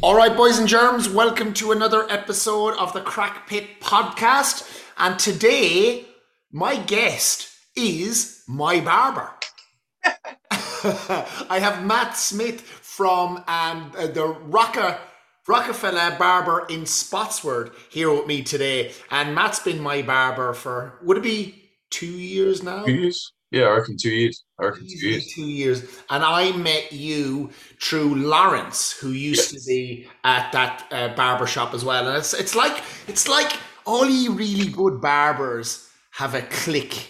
All right, boys and germs, welcome to another episode of the Crack Pit podcast. And today, my guest is my barber. I have Matt Smith from um, uh, the Rocka, Rockefeller Barber in Spotswood here with me today. And Matt's been my barber for, would it be two years now? Two years? Yeah, I reckon two years. I reckon two years. two years. And I met you through Lawrence, who used Yes. to be at that uh, barber shop as well. And it's it's like it's like all you really good barbers have a click.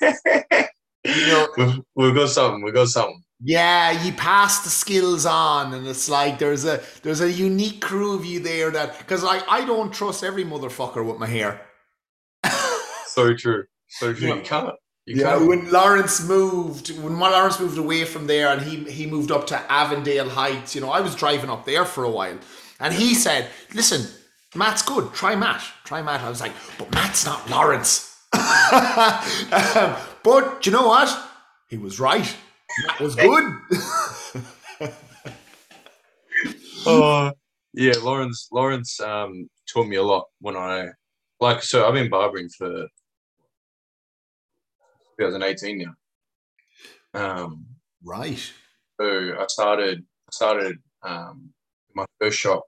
you know, We've, we've got something. We've got something. yeah, you pass the skills on, and it's like there's a there's a unique crew of you there that because I I don't trust every motherfucker with my hair. So true. So true. You can't. You Yeah, can't. when Lawrence moved, when Lawrence moved away from there and he he moved up to Avondale Heights, you know, I was driving up there for a while, and he said, "Listen, Matt's good. Try Matt. Try Matt." I was like, "But Matt's not Lawrence." Um, but you know what? He was right. Matt was good. Oh, yeah. Lawrence. Lawrence um, taught me a lot when I like. So I've been barbering for 2018 now. Um, right. so I started. I started um, my first shop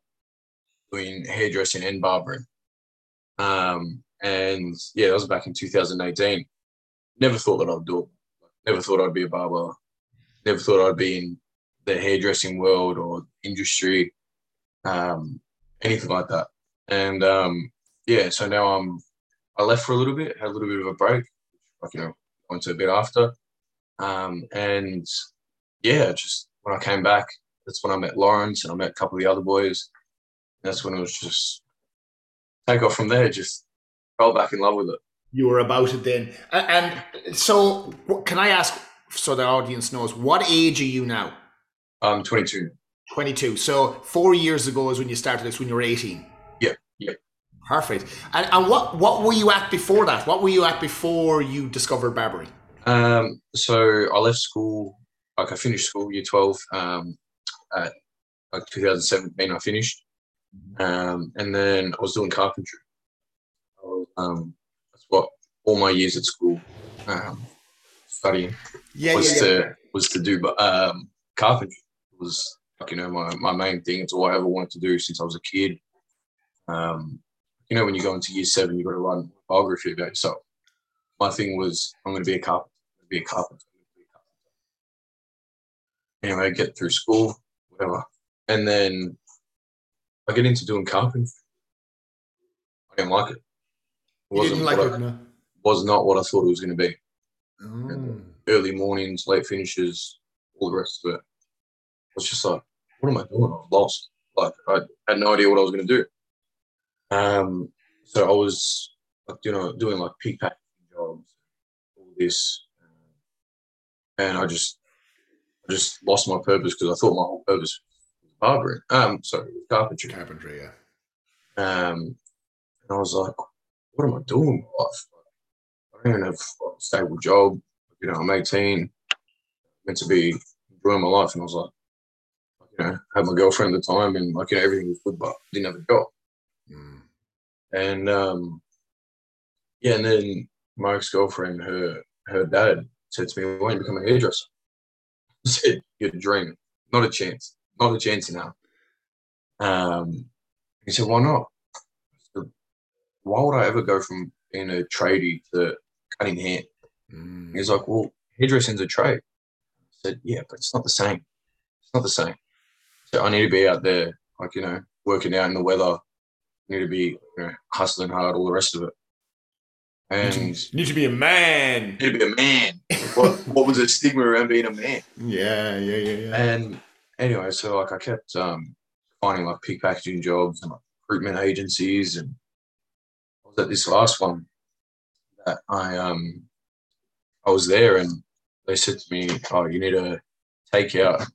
doing hairdressing and barbering. Um, and yeah, that was back in 2018. Never thought that I'd do it. Never thought I'd be a barber. Never thought I'd be in the hairdressing world or industry, um, anything like that. And um, yeah, so now I'm. I left for a little bit, had a little bit of a break, like you know, went to a bit after, um, and yeah, just when I came back, that's when I met Lawrence and I met a couple of the other boys. That's when it was just take off from there. Just fell back in love with it. You were about it then, and so can I ask, so the audience knows, what age are you now? I'm 22. 22. So four years ago is when you started this, when you were 18. Yeah, yeah. Perfect. And, and what, what were you at before that? What were you at before you discovered Barbary? Um, so I left school, like I finished school, year 12, um, at like 2017, I finished. Um, and then I was doing carpentry. Um, that's what all my years at school, um, studying Yeah, was yeah, yeah. to was to do but um carpentry was like you know my, my main thing it's all I ever wanted to do since I was a kid. Um you know when you go into year seven you've got to write a biography about yourself. My thing was I'm a carpenter, be a carpenter, be a carpenter. Anyway, get through school, whatever. And then I get into doing carpentry. I didn't like it. It You didn't like it, I- no? was not what I thought it was gonna be Mm. early mornings, late finishes, all the rest of it. I was just like, what am I doing? I was lost. Like I had no idea what I was going to do. Um, so I was like, you know, doing like peak packing jobs, all this, and I just, I just lost my purpose because I thought my whole purpose was barbering. Um, sorry, carpentry. Carpentry, yeah. Um, and I was like, what am I doing with my life? I don't even have a stable job. You know, I'm 18, meant to be enjoying my life. And I was like, you know, had my girlfriend at the time and like, you know, everything was good, but didn't have a job. Mm. And um, yeah, and then my ex girlfriend, her her dad said to me, Why don't you become a hairdresser? I said, You're dreaming. Not a chance. Not a chance now. Um, he said, Why not? Said, Why would I ever go from being a tradie to cutting hair? Mm. He's like, Well, hairdressing's a trade. I said, Yeah, but it's not the same. It's not the same. So I need to be out there, like, you know, working out in the weather. Need to be, you know, hustling hard, all the rest of it. And You need to be a man. need to be a man. what, what was the stigma around being a man? Yeah, yeah, yeah, yeah. And anyway, so like I kept um, finding like peak packaging jobs and like recruitment agencies, and I was at this last one that I um I was there, and they said to me, "Oh, you need to take out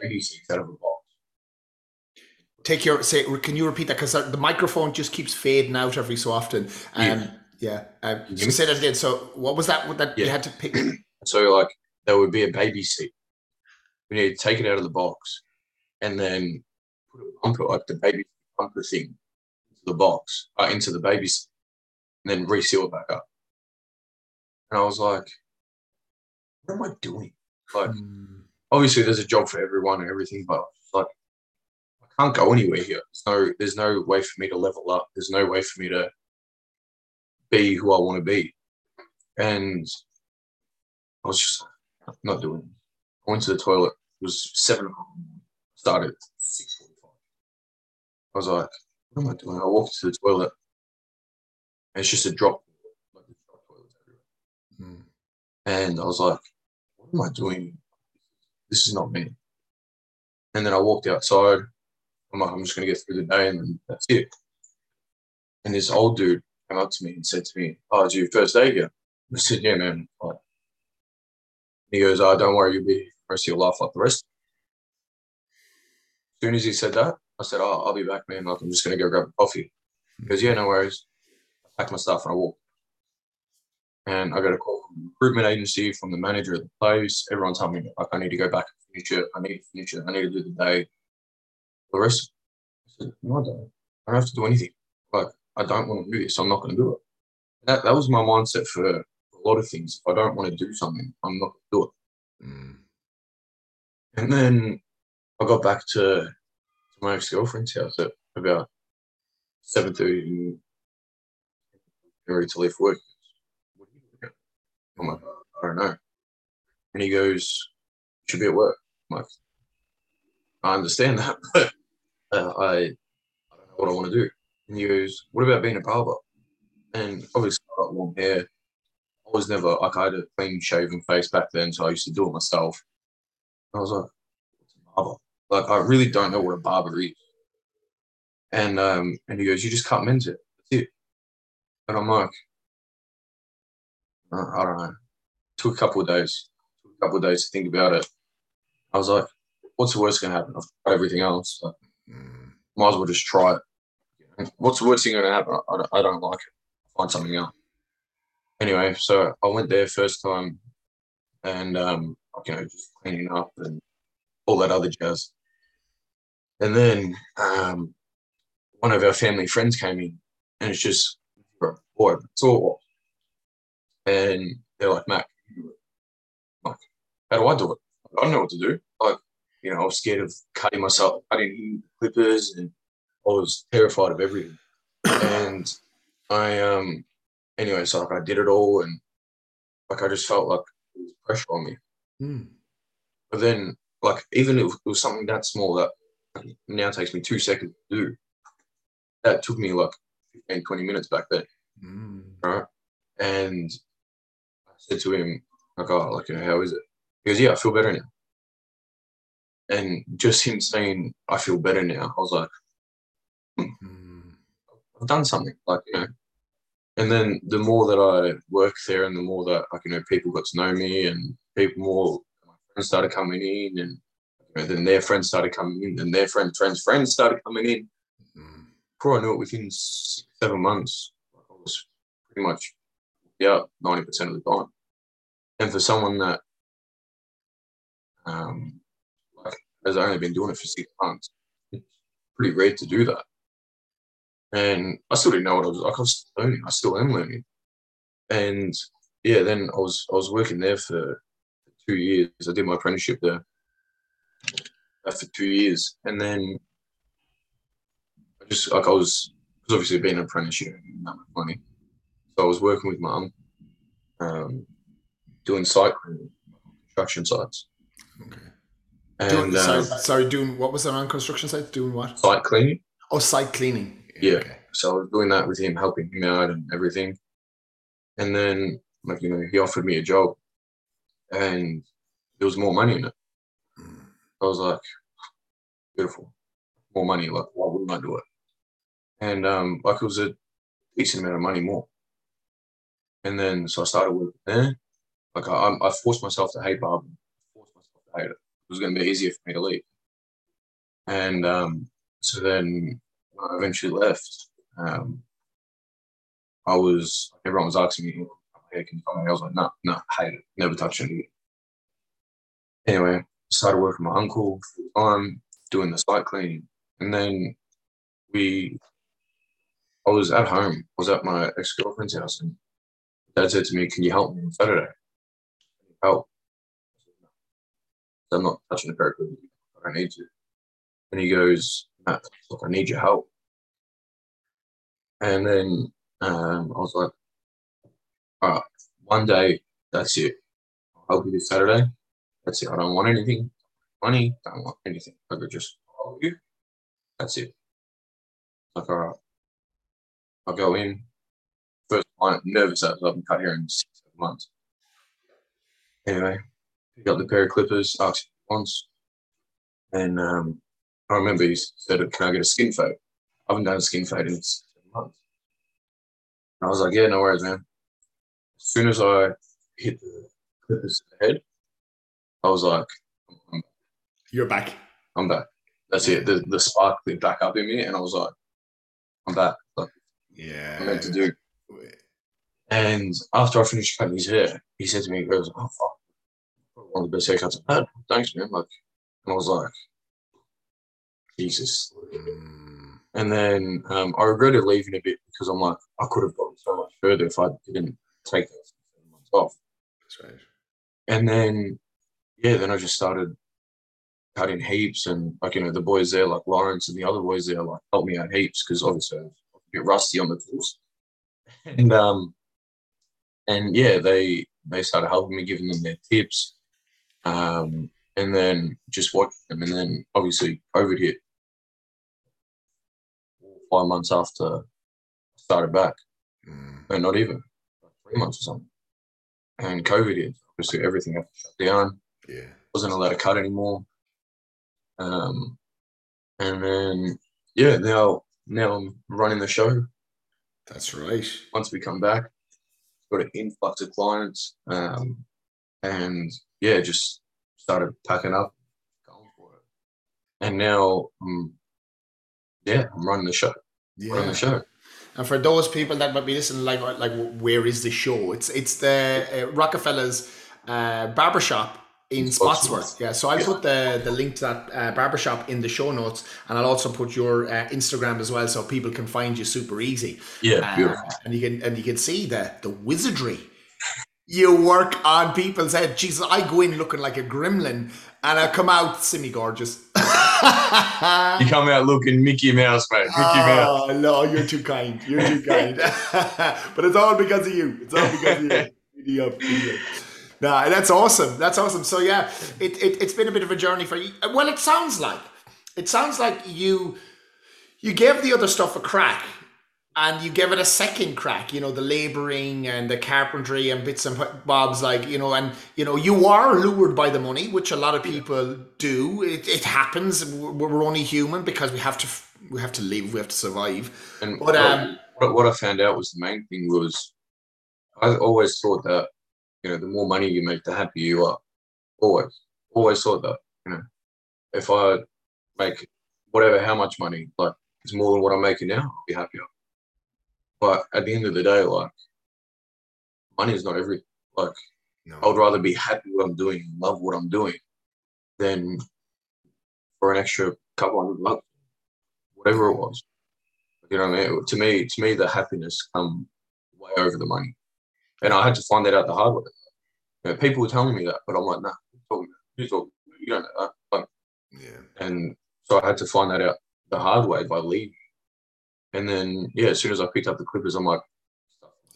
baby seats out of a box." Take your say. Can you repeat that? Because the microphone just keeps fading out every so often. Um, yeah. Um, so Mhm. say that again. So what was that? That you had to pick. So like there would be a baby seat. We need to take it out of the box, and then put a bumper, like the baby bumper thing, into the box, uh, into the baby, seat, and then reseal it back up. And I was like, what am I doing? Like, Mm. obviously there's a job for everyone and everything, but it's like I can't go anywhere here. There's no there's no way for me to level up. There's no way for me to be who I want to be. And I was just not doing it. I went to the toilet. It was seven o'clock. Started six forty five. I was like, what am I doing? I walked to the toilet. And it's just a drop, like drop everywhere. Mm. And I was like, what am I doing? This is not me. And then I walked outside. I'm like, I'm just going to get through the day and then that's it. And this old dude came up to me and said to me, Oh, it's your first day here? I said, Yeah, man. Like, he goes, Oh, don't worry, you'll be here the rest of your life like the rest. As soon as he said that, I said, Oh, I'll be back, man. Like, I'm just going to go grab a coffee. He goes, Yeah, no worries. I packed my stuff and I walked. And I got a call from the recruitment agency, from the manager of the place. Everyone told me, like, I need to go back and finish it. I need to finish it. I need to do the day. The rest, I said, No, I don't. I don't have to do anything. Like, I don't want to do this. I'm not going to do it. That, that was my mindset for a lot of things. If I don't want to do something, I'm not going to do it. Mm. And then I got back to, to my ex girlfriend's house at about seven thirty, ready to leave work. What are you doing? I'm like, I don't know. And he goes, "You should be at work." I'm like, I understand that, but uh, I, I don't know what I want to do. And he goes, "What about being a barber?" And obviously, I got long hair. I was never like I had a clean shaven face back then, so I used to do it myself. I was like, what's a barber? Like, I really don't know what a barber is. And um, and he goes, you just cut men's hair. That's it. And I'm like, "Uh, I don't know. Took a couple of days. Took a couple of days to think about it. I was like, what's the worst going to happen? I've tried everything else. Like, Mm. might as well just try it. What's the worst thing going to happen? I, don't- I don't like it. Find something else. Anyway, so I went there first time and, um, you know, just cleaning up and all that other jazz. And then um, one of our family friends came in and it's just, boy, it's all. And they're like? I'm like, how do I do it? I don't know what to do. Like, you know, I was scared of cutting myself, cutting clippers, and I was terrified of everything. And I, um, anyway, so like I did it all, and like I just felt like there was pressure on me. Mm. But then, like, even if it was something that small that now takes me two seconds to do, that took me like 15, 20 minutes back then, Mm. right? And I said to him, like, oh, like, you know, how is it? He goes, yeah, I feel better now. And just him saying, I feel better now, I was like, Mm. I've done something, like, you know. And then the more that I worked there and the more that, like, you know, people got to know me and people more, my friends started coming in and you know, then their friends started coming in and their friends, friends, friends started coming in. Before I knew it, within seven months, I was pretty much yeah, 90% of the time. And for someone that um, like, has only been doing it for six months, it's pretty rare to do that. And I still didn't know what I was like. I was learning. I still am learning. And yeah, then I was I was working there for two years. I did my apprenticeship there uh, for two years, and then I just like I was because obviously being an apprentice, you much money. So I was working with mum, um, doing site construction sites. And Doing, sorry, uh, sorry, doing what was that on construction site? Doing what? site cleaning. Oh, site cleaning. Yeah. Okay. So I was doing that with him, helping him out and everything. And then, like, you know, he offered me a job and there was more money in it. Mm. I was like, beautiful. More money. Like, why wouldn't I do it? And, um, like, it was a decent amount of money more. And then, so I started working there. Like, I, I I forced myself to hate barbering. forced myself to hate it. Was going to be easier for me to leave. And, um, so then I eventually left, um, I was everyone was asking me, "Hey, can you come?" I was like, "No, no, hate it, never touch it again." Anyway, started working with my uncle full time, doing the site cleaning, and then we, I was at home. I was at my ex girlfriend's house, and Dad said to me, "Can you help me on Saturday?" Help. I'm not touching the clippers. I don't need to. And he goes, Matt, look, I need your help. And then um, I was like, all right, one day, that's it. I'll help you this Saturday. That's it. I don't want anything. Money, don't want anything. I could just help you. That's it. Like, all right. I'll go in. First client, nervous as I've been cut here in six months. Anyway, pick up the pair of clippers, asked once. And um, I remember he said, Can I get a skin fade? I haven't done a skin fade in seven months. And I was like, Yeah, no worries, man. As soon as I hit the clippers in the head, I was like, I'm, You're back. I'm back. That's it. The, the spark lit back up in me, and I was like, I'm back. Like, Yeah. I'm meant to do. And after I finished cutting his hair, he said to me, he goes, Oh, fuck. One of the best haircuts I've had. Thanks, man. Like, and I was like, Jesus. Mm, And then um, I regretted leaving a bit because I'm like, I could have gotten so much further if I didn't take those months off. that's right. And then, yeah, then I just started cutting heaps. And, like, you know, the boys there, like Lawrence and the other boys there, like, helped me out heaps because obviously I was a bit rusty on the tools. And, um, and yeah, they, they started helping me, giving them their tips. Um, and then just watching them. And then obviously COVID hit five months after I started back. Mm, No, not even three months or something. And COVID hit. Obviously, everything had to shut down. yeah. Wasn't allowed to cut anymore. Um, and then yeah, now now I'm running the show. That's right. Once we come back, got an influx of clients. Um, and yeah, just started packing up, going for it. And now, um, yeah, I'm running the show. Running the show. And for those people that might be listening, like like where is the show? It's it's the uh, Rockefellers uh, barbershop in. Spotswood. Yeah, so I'll Yeah. put the the link to that uh, barbershop in the show notes, and I'll also put your uh, Instagram as well, so people can find you super easy. Yeah, Uh, beautiful. and you can and you can see the the wizardry. You work on people's head. Jesus, I go in looking like a gremlin, and I come out semi gorgeous. You come out looking Mickey Mouse, mate. Mickey ah, Mouse. Oh no, you're too kind. You're too kind. but it's all because of you. It's all because of you. Giddy up. Nah, that's awesome. That's awesome. So yeah, it, it it's been a bit of a journey for you. Well, it sounds like it sounds like you you gave the other stuff a crack and you give it a second crack you know the laboring and the carpentry and bits and bobs like you know and you know you are lured by the money which a lot of people do it, it happens we're, only human because we have to we have to live we have to survive And But, um, what, what I found out was the main thing was I always thought that you know the more money you make, the happier you are. Always, always thought that. You know, if I make whatever how much money, like it's more than what I'm making now, I'll be happier. But at the end of the day, like money is not everything. Like I would rather be happy what I'm doing, love what I'm doing, than for an extra couple hundred bucks, whatever it was. You know what I mean? To me, to me, the happiness come way over the money, and I had to find that out the hard way. You know, people were telling me that, but I'm like, nah, talking about? Who's talking you don't know that. Like, yeah and so I had to find that out the hard way by leaving. And then, yeah, as soon as I picked up the Clippers, I'm like,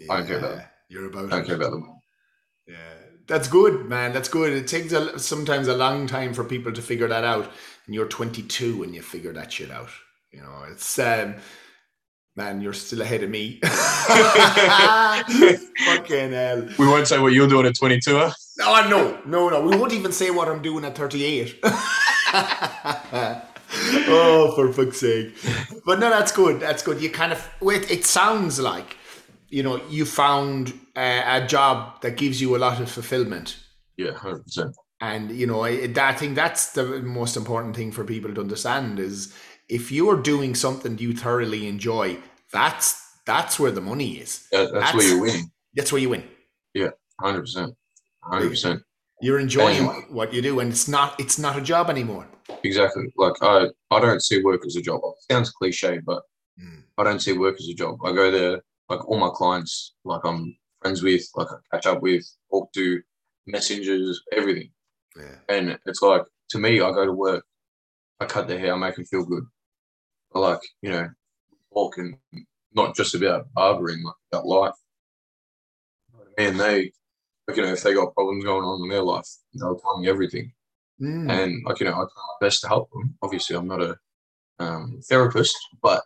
I don't care about Yeah, you're about I don't care about them. Yeah, that's good, man. That's good. It takes a, sometimes a long time for people to figure that out. And you're 22 and you figure that shit out. You know, it's um, man, you're still ahead of me. Fucking hell. We won't say what you're doing at 22, huh? No, no, no, no. We won't even say what I'm doing at 38. oh, for fuck's sake. But no, that's good. That's good. You kind of, wait, it sounds like, you know, you found a, a job that gives you a lot of fulfillment. Yeah, 100%. And, you know, I, I think that's the most important thing for people to understand is if you're doing something you thoroughly enjoy, that's that's where the money is. That, that's, That's- where you win. That's where you win. Yeah, 100%. 100%. You're enjoying And- what, what you do, and it's not it's not a job anymore. Exactly. Like I, I don't see work as a job. It sounds cliche, but Mm. I don't see work as a job. I go there, like all my clients, like I'm friends with, like I catch up with, talk to, messengers, everything. Yeah. And it's like to me, I go to work, I cut their hair, I make them feel good. I like, you know, talking not just about barbering, like about life. And they, like, you know, if they got problems going on in their life, they'll tell me everything. Mm. And like, you know, I try my best to help them. Obviously, I'm not a um, therapist, but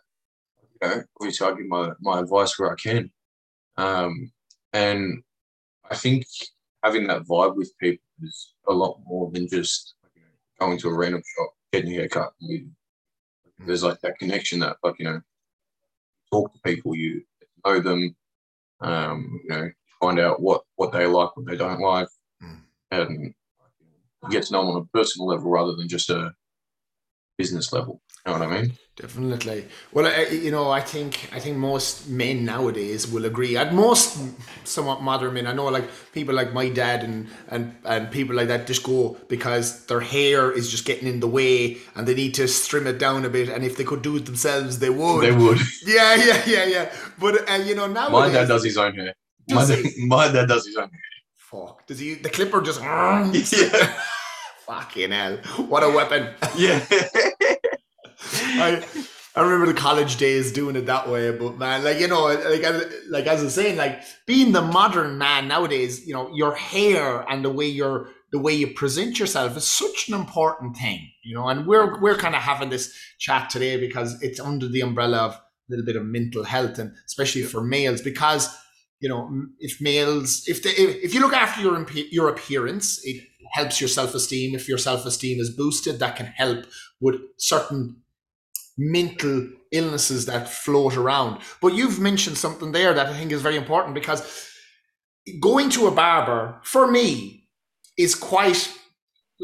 you know, obviously, I give my my advice where I can. Um, and I think having that vibe with people is a lot more than just you know, going to a random shop, getting a haircut. leaving. There's like that connection that, like, you know, talk to people, you know them, um, you know, find out what what they like, what they don't like, Mm. and you get to know them on a personal level rather than just a business level. You know what I mean? Definitely. Well, I, you know, I think I think most men nowadays will agree. At most somewhat modern men, I know, like people like my dad and and and people like that just go because their hair is just getting in the way, and they need to trim it down a bit. And if they could do it themselves, they would. They would. Yeah, yeah, yeah, yeah. But uh, you know, nowadays, My dad does his own hair. My dad, my dad does his own hair. Fuck. Does he? The clipper just. Yeah. Fucking hell! What a weapon. Yeah. I, I remember the college days doing it that way, but man, like you know, like like as I was saying, like being the modern man nowadays, you know, your hair and the way you're the way you present yourself is such an important thing, you know. And we're we're kind of having this chat today because it's under the umbrella of a little bit of mental health, and especially for males, because you know, if males, if they, if, if you look after your your appearance, it helps your self esteem. If your self esteem is boosted, that can help with certain mental illnesses that float around. But you've mentioned something there that I think is very important because going to a barber for me is quite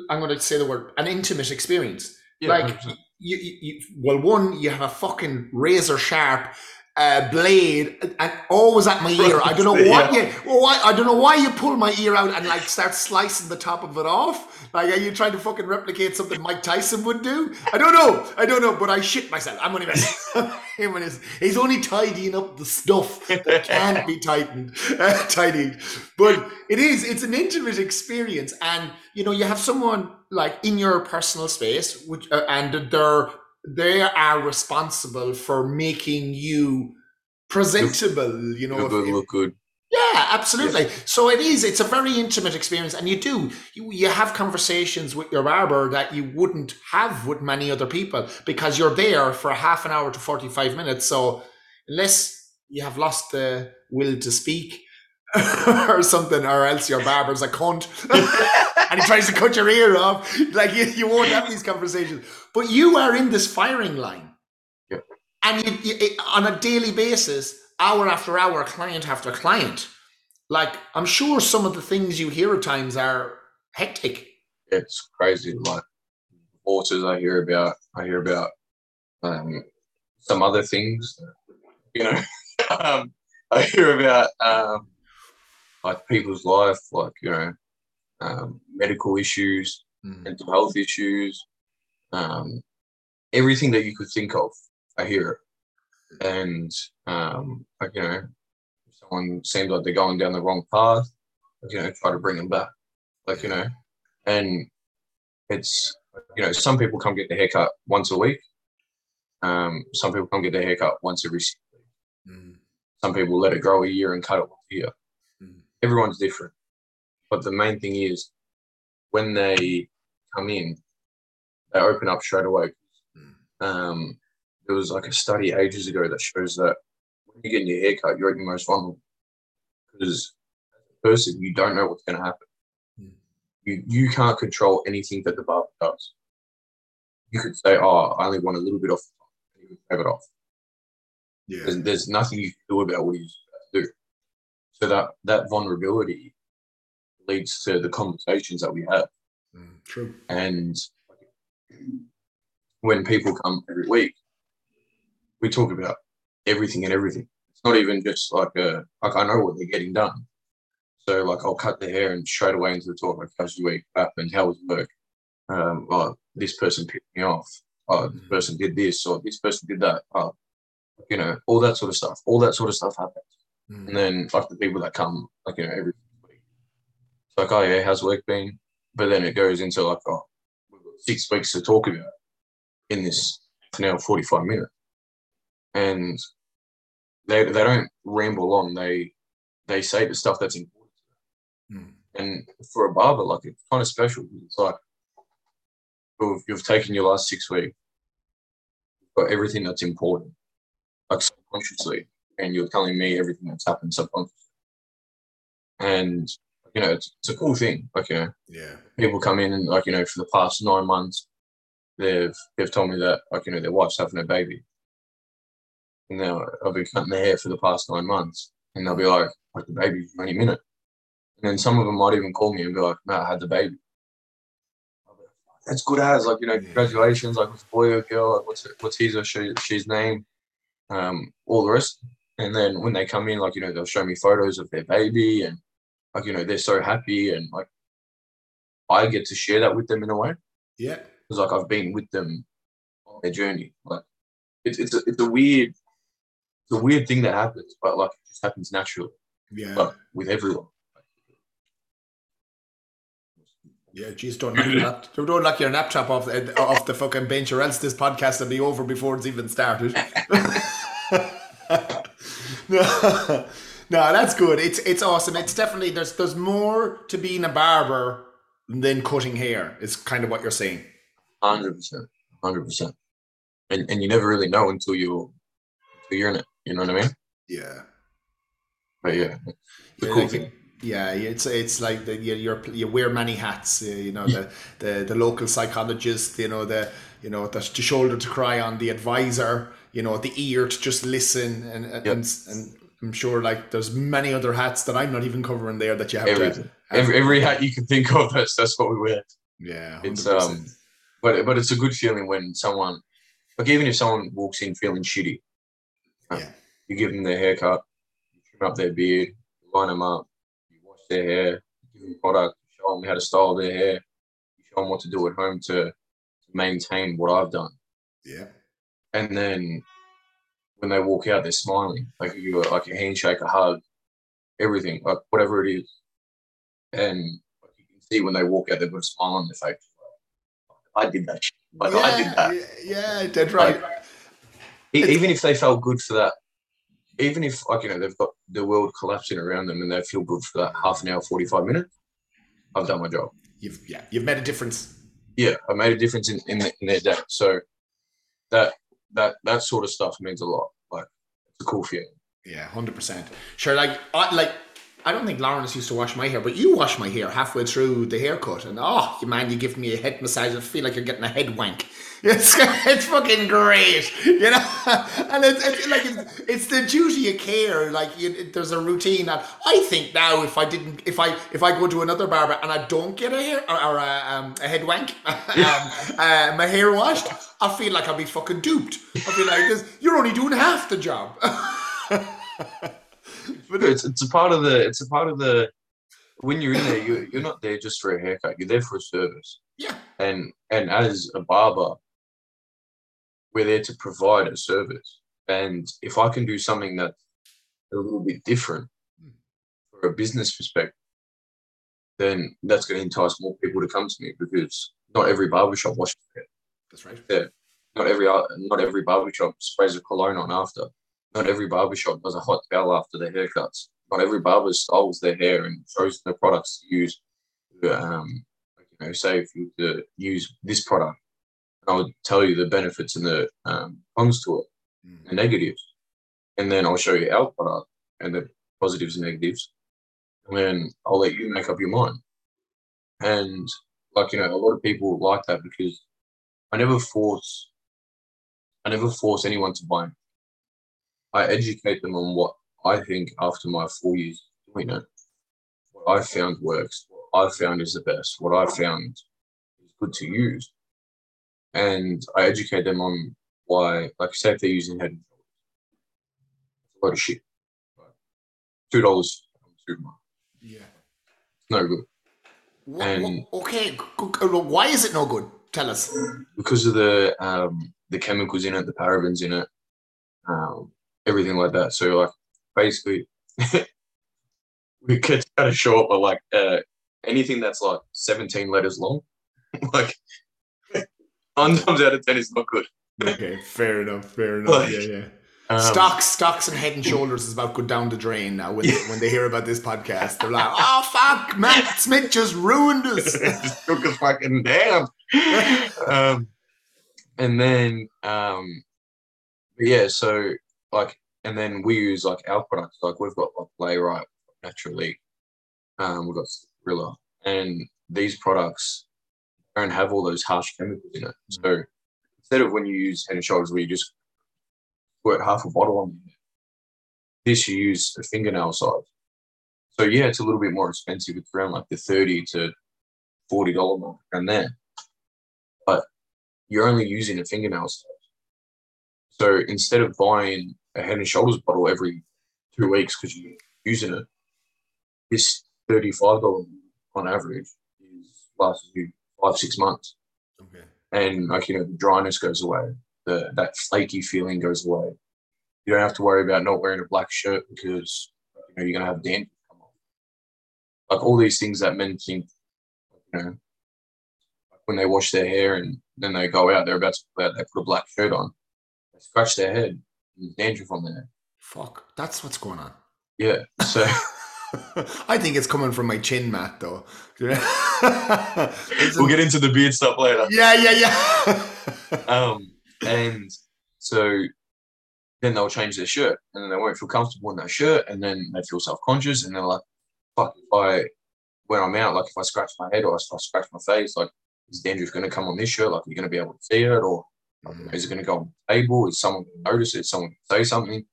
I'm going to say the word an intimate experience. Yeah, like you, you, you, well, one you have a fucking razor sharp uh, blade and always at my ear. I don't know what you, well, why, I don't know why you pull my ear out and like start slicing the top of it off. Like, are you trying to fucking replicate something Mike Tyson would do? I don't know. I don't know, but I shit myself. I'm only. Him and his, he's only tidying up the stuff that can't be tightened, uh, tidied. But it is. It's an intimate experience, and you know, you have someone like in your personal space, which uh, and they're they are responsible for making you presentable. You know, Look if- look good. yeah, absolutely. So it is. It's a very intimate experience, and you do you, you have conversations with your barber that you wouldn't have with many other people because you're there for half an hour to forty five minutes. So unless you have lost the will to speak or something, or else your barber's a cunt and he tries to cut your ear off, like you, you won't have these conversations. But you are in this firing line, Yeah. and you, you, it- on a daily basis, hour after hour, client after client. Like I'm sure some of the things you hear at times are hectic. It's crazy. Like horses, I hear about. I hear about um, some other things. You know, um, I hear about um, like people's life, like you know, um, medical issues, mental health issues, um, everything that you could think of. I hear it, and um, like you know, if someone seems like they're going down the wrong path, you know, try to bring them back, like you know, and it's you know, some people come get their haircut once a week. Um, some people come get their haircut once every. six weeks. Some people let it grow a year and cut it once a year. Mm. Everyone's different, but the main thing is when they come in, they open up straight away. Mm. Um, there was like a study ages ago that shows that when you're getting your haircut, you're at your most vulnerable because as a person, you don't know what's going to happen. Mm. You you can't control anything that the barber does. You could say, "Oh, I only want a little bit off," the top," and you can shave it off. Yeah. There's, there's nothing you can do about what he's about to do. So that that vulnerability leads to the conversations that we have. Mm, True. And when people come every week, we talk about everything and everything. It's not even just like a like I know what they're getting done. So like I'll cut their hair and straight away into the talk like how's your week, what happened, how was work? Um, well, this person pissed me off. Oh, this Mhm. person did this or this person did that. Oh, you know, all that sort of stuff. All that sort of stuff happens. Mm. And then like the people that come, like you know, every it's like, oh yeah, how's work been? But then it goes into like, oh, we've got six weeks to talk about in this now forty five minutes, and they they don't ramble on. They they say the stuff that's important. Mm. And for a barber, like it's kind of special. It's like you've, you've taken your last six weeks, got everything that's important, like subconsciously, and you're telling me everything that's happened subconsciously. And you know, it's, it's a cool thing. Like you know, Yeah. people come in and like you know, for the past nine months, they've they've told me that like you know their wife's having a baby. And now I've been cutting their hair for the past nine months, and they'll be like, "Like the baby's any minute." And then some of them might even call me and be like, "No, I had the baby." Like, That's good as like you know, Yeah. congratulations. Like, what's the boy or girl? Like, what's what's his or she, she's name? Um, all the rest. And then when they come in, like you know, they'll show me photos of their baby, and like you know, they're so happy, and like I get to share that with them in a way Yeah. because like I've been with them on their journey. Like it's it's a, it's a weird it's a weird thing that happens, but like it just happens naturally, Yeah. but with everyone. Yeah, geez, don't knock your lap, don't knock your laptop off the, off the fucking bench, or else this podcast will be over before it's even started. no, no, that's good. It's it's awesome. It's definitely there's there's more to being a barber than cutting hair. Is kind of what you're saying. Hundred percent, hundred percent. And and you never really know until you until you're in it. You know what I mean? Yeah. But yeah, a Yeah, cool like, thing. Yeah, it's it's like the, you you're, you wear many hats. uh, You know the, the the local psychologist. You know the you know the, the shoulder to cry on, the advisor. You know the ear to just listen, and and, Yep. and, and I'm sure like there's many other hats that I'm not even covering there that you have Everything. to. Every every hat you can think of, that's that's what we wear. yeah, It's 100%. um, but but it's a good feeling when someone, like even if someone walks in feeling shitty, uh, Yeah. you give them their haircut, you trim up their beard, you line them up, you wash their hair, you give them product, you show them how to style their hair, you show them what to do at home to, to maintain what I've done, yeah, and then when they walk out, they're smiling, like you like a handshake, a hug, everything, like whatever it is, and you can see when they walk out, they've got a smile on their face. I did that. Shit. Like, I did that. yeah, yeah, dead right. E- It's- even if they felt good for that, even if like you know they've got the world collapsing around them and they feel good for that half an hour, forty five minutes, I've done my job. You've yeah, you've made a difference. Yeah, I made a difference in in, the, in their day. So that that that sort of stuff means a lot. A cool feeling. Yeah, hundred percent. Sure, like I like I don't think Lawrence used to wash my hair, but you wash my hair halfway through the haircut, and oh, you man, you give me a head massage. I feel like you're getting a head wank. It's it's fucking great, you know. And it's, it's like it's, it's the duty of care. Like you, there's a routine. And I think now, if I didn't, if I if I go to another barber and I don't get a hair or, or a, um, a head wank, um, uh, my hair washed, I feel like I'll be fucking duped. I feel like this, you're only doing half the job. But it's it's a part of the it's a part of the when you're in there, you you're not there just for a haircut. You're there for a service. yeah. and and as a barber we're there to provide a service and if i can do something that's a little bit different hmm. for a business perspective then that's going to entice more people to come to me because not every barbershop washes their hair. That's right. Yeah. not every not every barbershop sprays a cologne on after not every barbershop does a hot towel after their haircuts not every barber styles their hair and shows the products to use to, um, you know, say if you were to use this product, I would tell you the benefits and the um, cons to it, Mm. the negatives, and then I'll show you our product and the positives and negatives, and then I'll let you make up your mind. And like you know, a lot of people like that because I never force, I never force anyone to buy. Me. I educate them on what I think after my four years doing it, what I found works, what I found is the best, what I found is good to use. And I educate them on why, like, say if they're using head and shoulders, it's a lot of shit. Two dollars, Yeah. no good. Wha- And- wha- okay. g- g- Why is it no good? Tell us. because of the um, the chemicals in it, the parabens in it, um, everything like that. So like basically, we could cut it short, but like uh, anything that's like seventeen letters long, like nine times out of ten is not good. Okay, fair enough. Fair enough. Like, yeah, yeah. Um, stocks, stocks, and Head and Shoulders is about go down the drain now. When they, when they hear about this podcast, they're like, "Oh fuck, Matt Smith just ruined us." just took a fucking damn. um, and then um, yeah, so like, and then we use like our products. Like we've got like Layrite, naturally, um, we've got Rilla, and these products don't have all those harsh chemicals in it. So instead of when you use Head and Shoulders, where you just squirt half a bottle on you, this you use a fingernail size. So yeah, it's a little bit more expensive. It's around like the thirty to forty dollar mark around there, but you're only using a fingernail size. So instead of buying a Head and Shoulders bottle every two weeks because you're using it, this thirty-five dollar on average is lasts you five six months, Okay. and like you know the dryness goes away, the that flaky feeling goes away. You don't have to worry about not wearing a black shirt because you know you're gonna have dandruff come off. Like all these things that men think, you know, when they wash their hair and then they go out, they're about to go out, they put a black shirt on, they scratch their head, there's dandruff on there. Fuck, that's what's going on. Yeah, so. I think it's coming from my chin, Matt. Though. we'll get into the beard stuff later. yeah, yeah, yeah. Um, and so then they'll change their shirt, and then they won't feel comfortable in that shirt, and then they feel self conscious, and they're like, "Fuck!" If I when I'm out, like if I scratch my head or if I scratch my face, like is dandruff going to come on this shirt? Like, are you going to be able to see it, or is it going to go on the table? Is someone going to notice it? Is someone going to say something?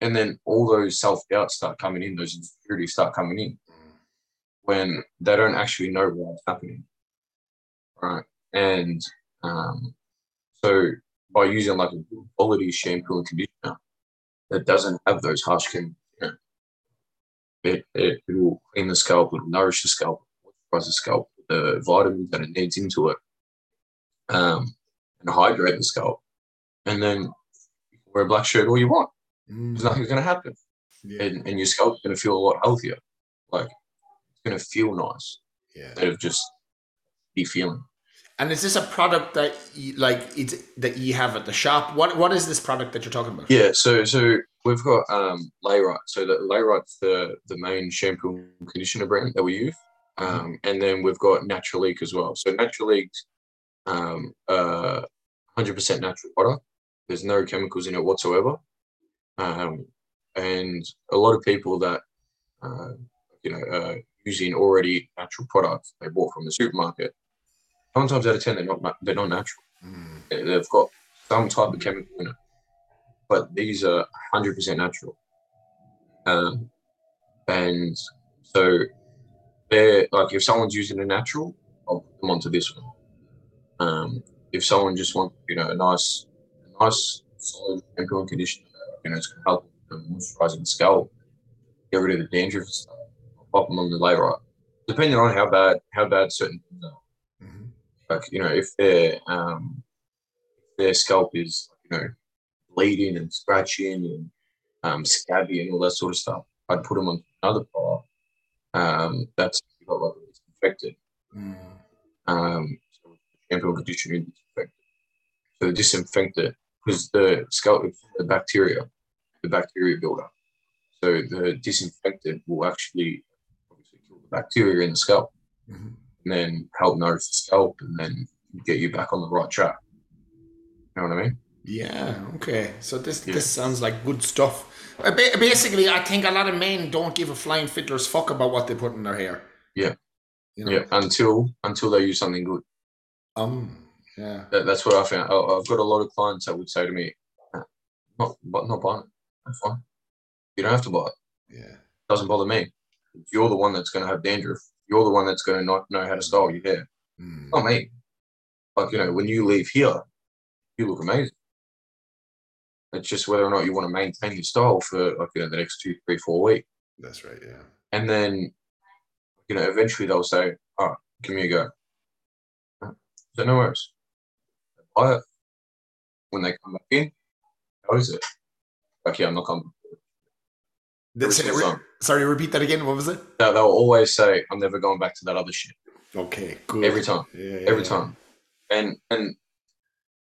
And then all those self doubts start coming in, those insecurities start coming in when they don't actually know what's happening. Right. And um, so by using like a quality shampoo and conditioner that doesn't have those harsh chemicals, it, it, it will clean the scalp, it will nourish the scalp, moisturize the scalp, the vitamins that it needs into it, um, and hydrate the scalp. And then wear a black shirt all you want. Mm, There's nothing's going to happen. yeah, And, and your scalp's going to feel a lot healthier. Like, it's going to feel nice yeah. instead of just be feeling. And is this a product that you, like it's that you have at the shop? What what is this product that you're talking about? Yeah, so so we've got um Layrite. So the Layrite's the the main shampoo conditioner brand that we use. Um, and then we've got Natural Leak as well. So Natural Leak's um uh 100% natural product. There's no chemicals in it whatsoever. Um, and a lot of people that uh, you know uh, using already natural products they bought from the supermarket. Nine times out of ten, they're not they're not natural. Mm, They've got some type of chemical in it, but these are 100% natural. Um, and so they're like, if someone's using a natural, I'll put them onto this one. Um, if someone just wants, you know, a nice, a nice solid shampoo and conditioner, you know, it's going to help them moisturizing scalp, get rid of the dandruff and stuff. Pop them on the Layrite, depending on how bad how bad certain things are mhm. like you know if their um their scalp is you know bleeding and scratching and um scabby and all that sort of stuff i'd put them on another product um that's got like disinfected Mm, um shampoo and conditioner is disinfected so they disinfect it because the scalp the bacteria the bacteria buildup so the disinfectant will actually obviously kill the bacteria in the scalp mhm. and then help nourish the scalp and then get you back on the right track. You know what I mean? Yeah. Okay. So this Yeah. this sounds like good stuff. Uh, Basically, I think a lot of men don't give a flying fiddler's fuck about what they put in their hair. Yeah. You know? Yeah. Until until they use something good. Um. Yeah. That, that's what I found. I, I've got a lot of clients that would say to me, "Uh, "Not, but not buying it. That's fine. You don't have to buy it. Yeah. It doesn't bother me. You're the one that's going to have dandruff. You're the one that's going to not know how to style your hair. Mm. Not me. Like you know, when you leave here, you look amazing. It's just whether or not you want to maintain your style for like you know the next two, three, four weeks. That's right. Yeah. And then, you know, eventually they'll say, "Oh, give me a go." So no worries. Buy it. When they come back in, how is it? Like, yeah, I'm not coming. Re- sorry, repeat that again. What was it? They- They'll always say, I'm never going back to that other shit. Okay, good. Every time. Yeah, yeah, every yeah. time. And and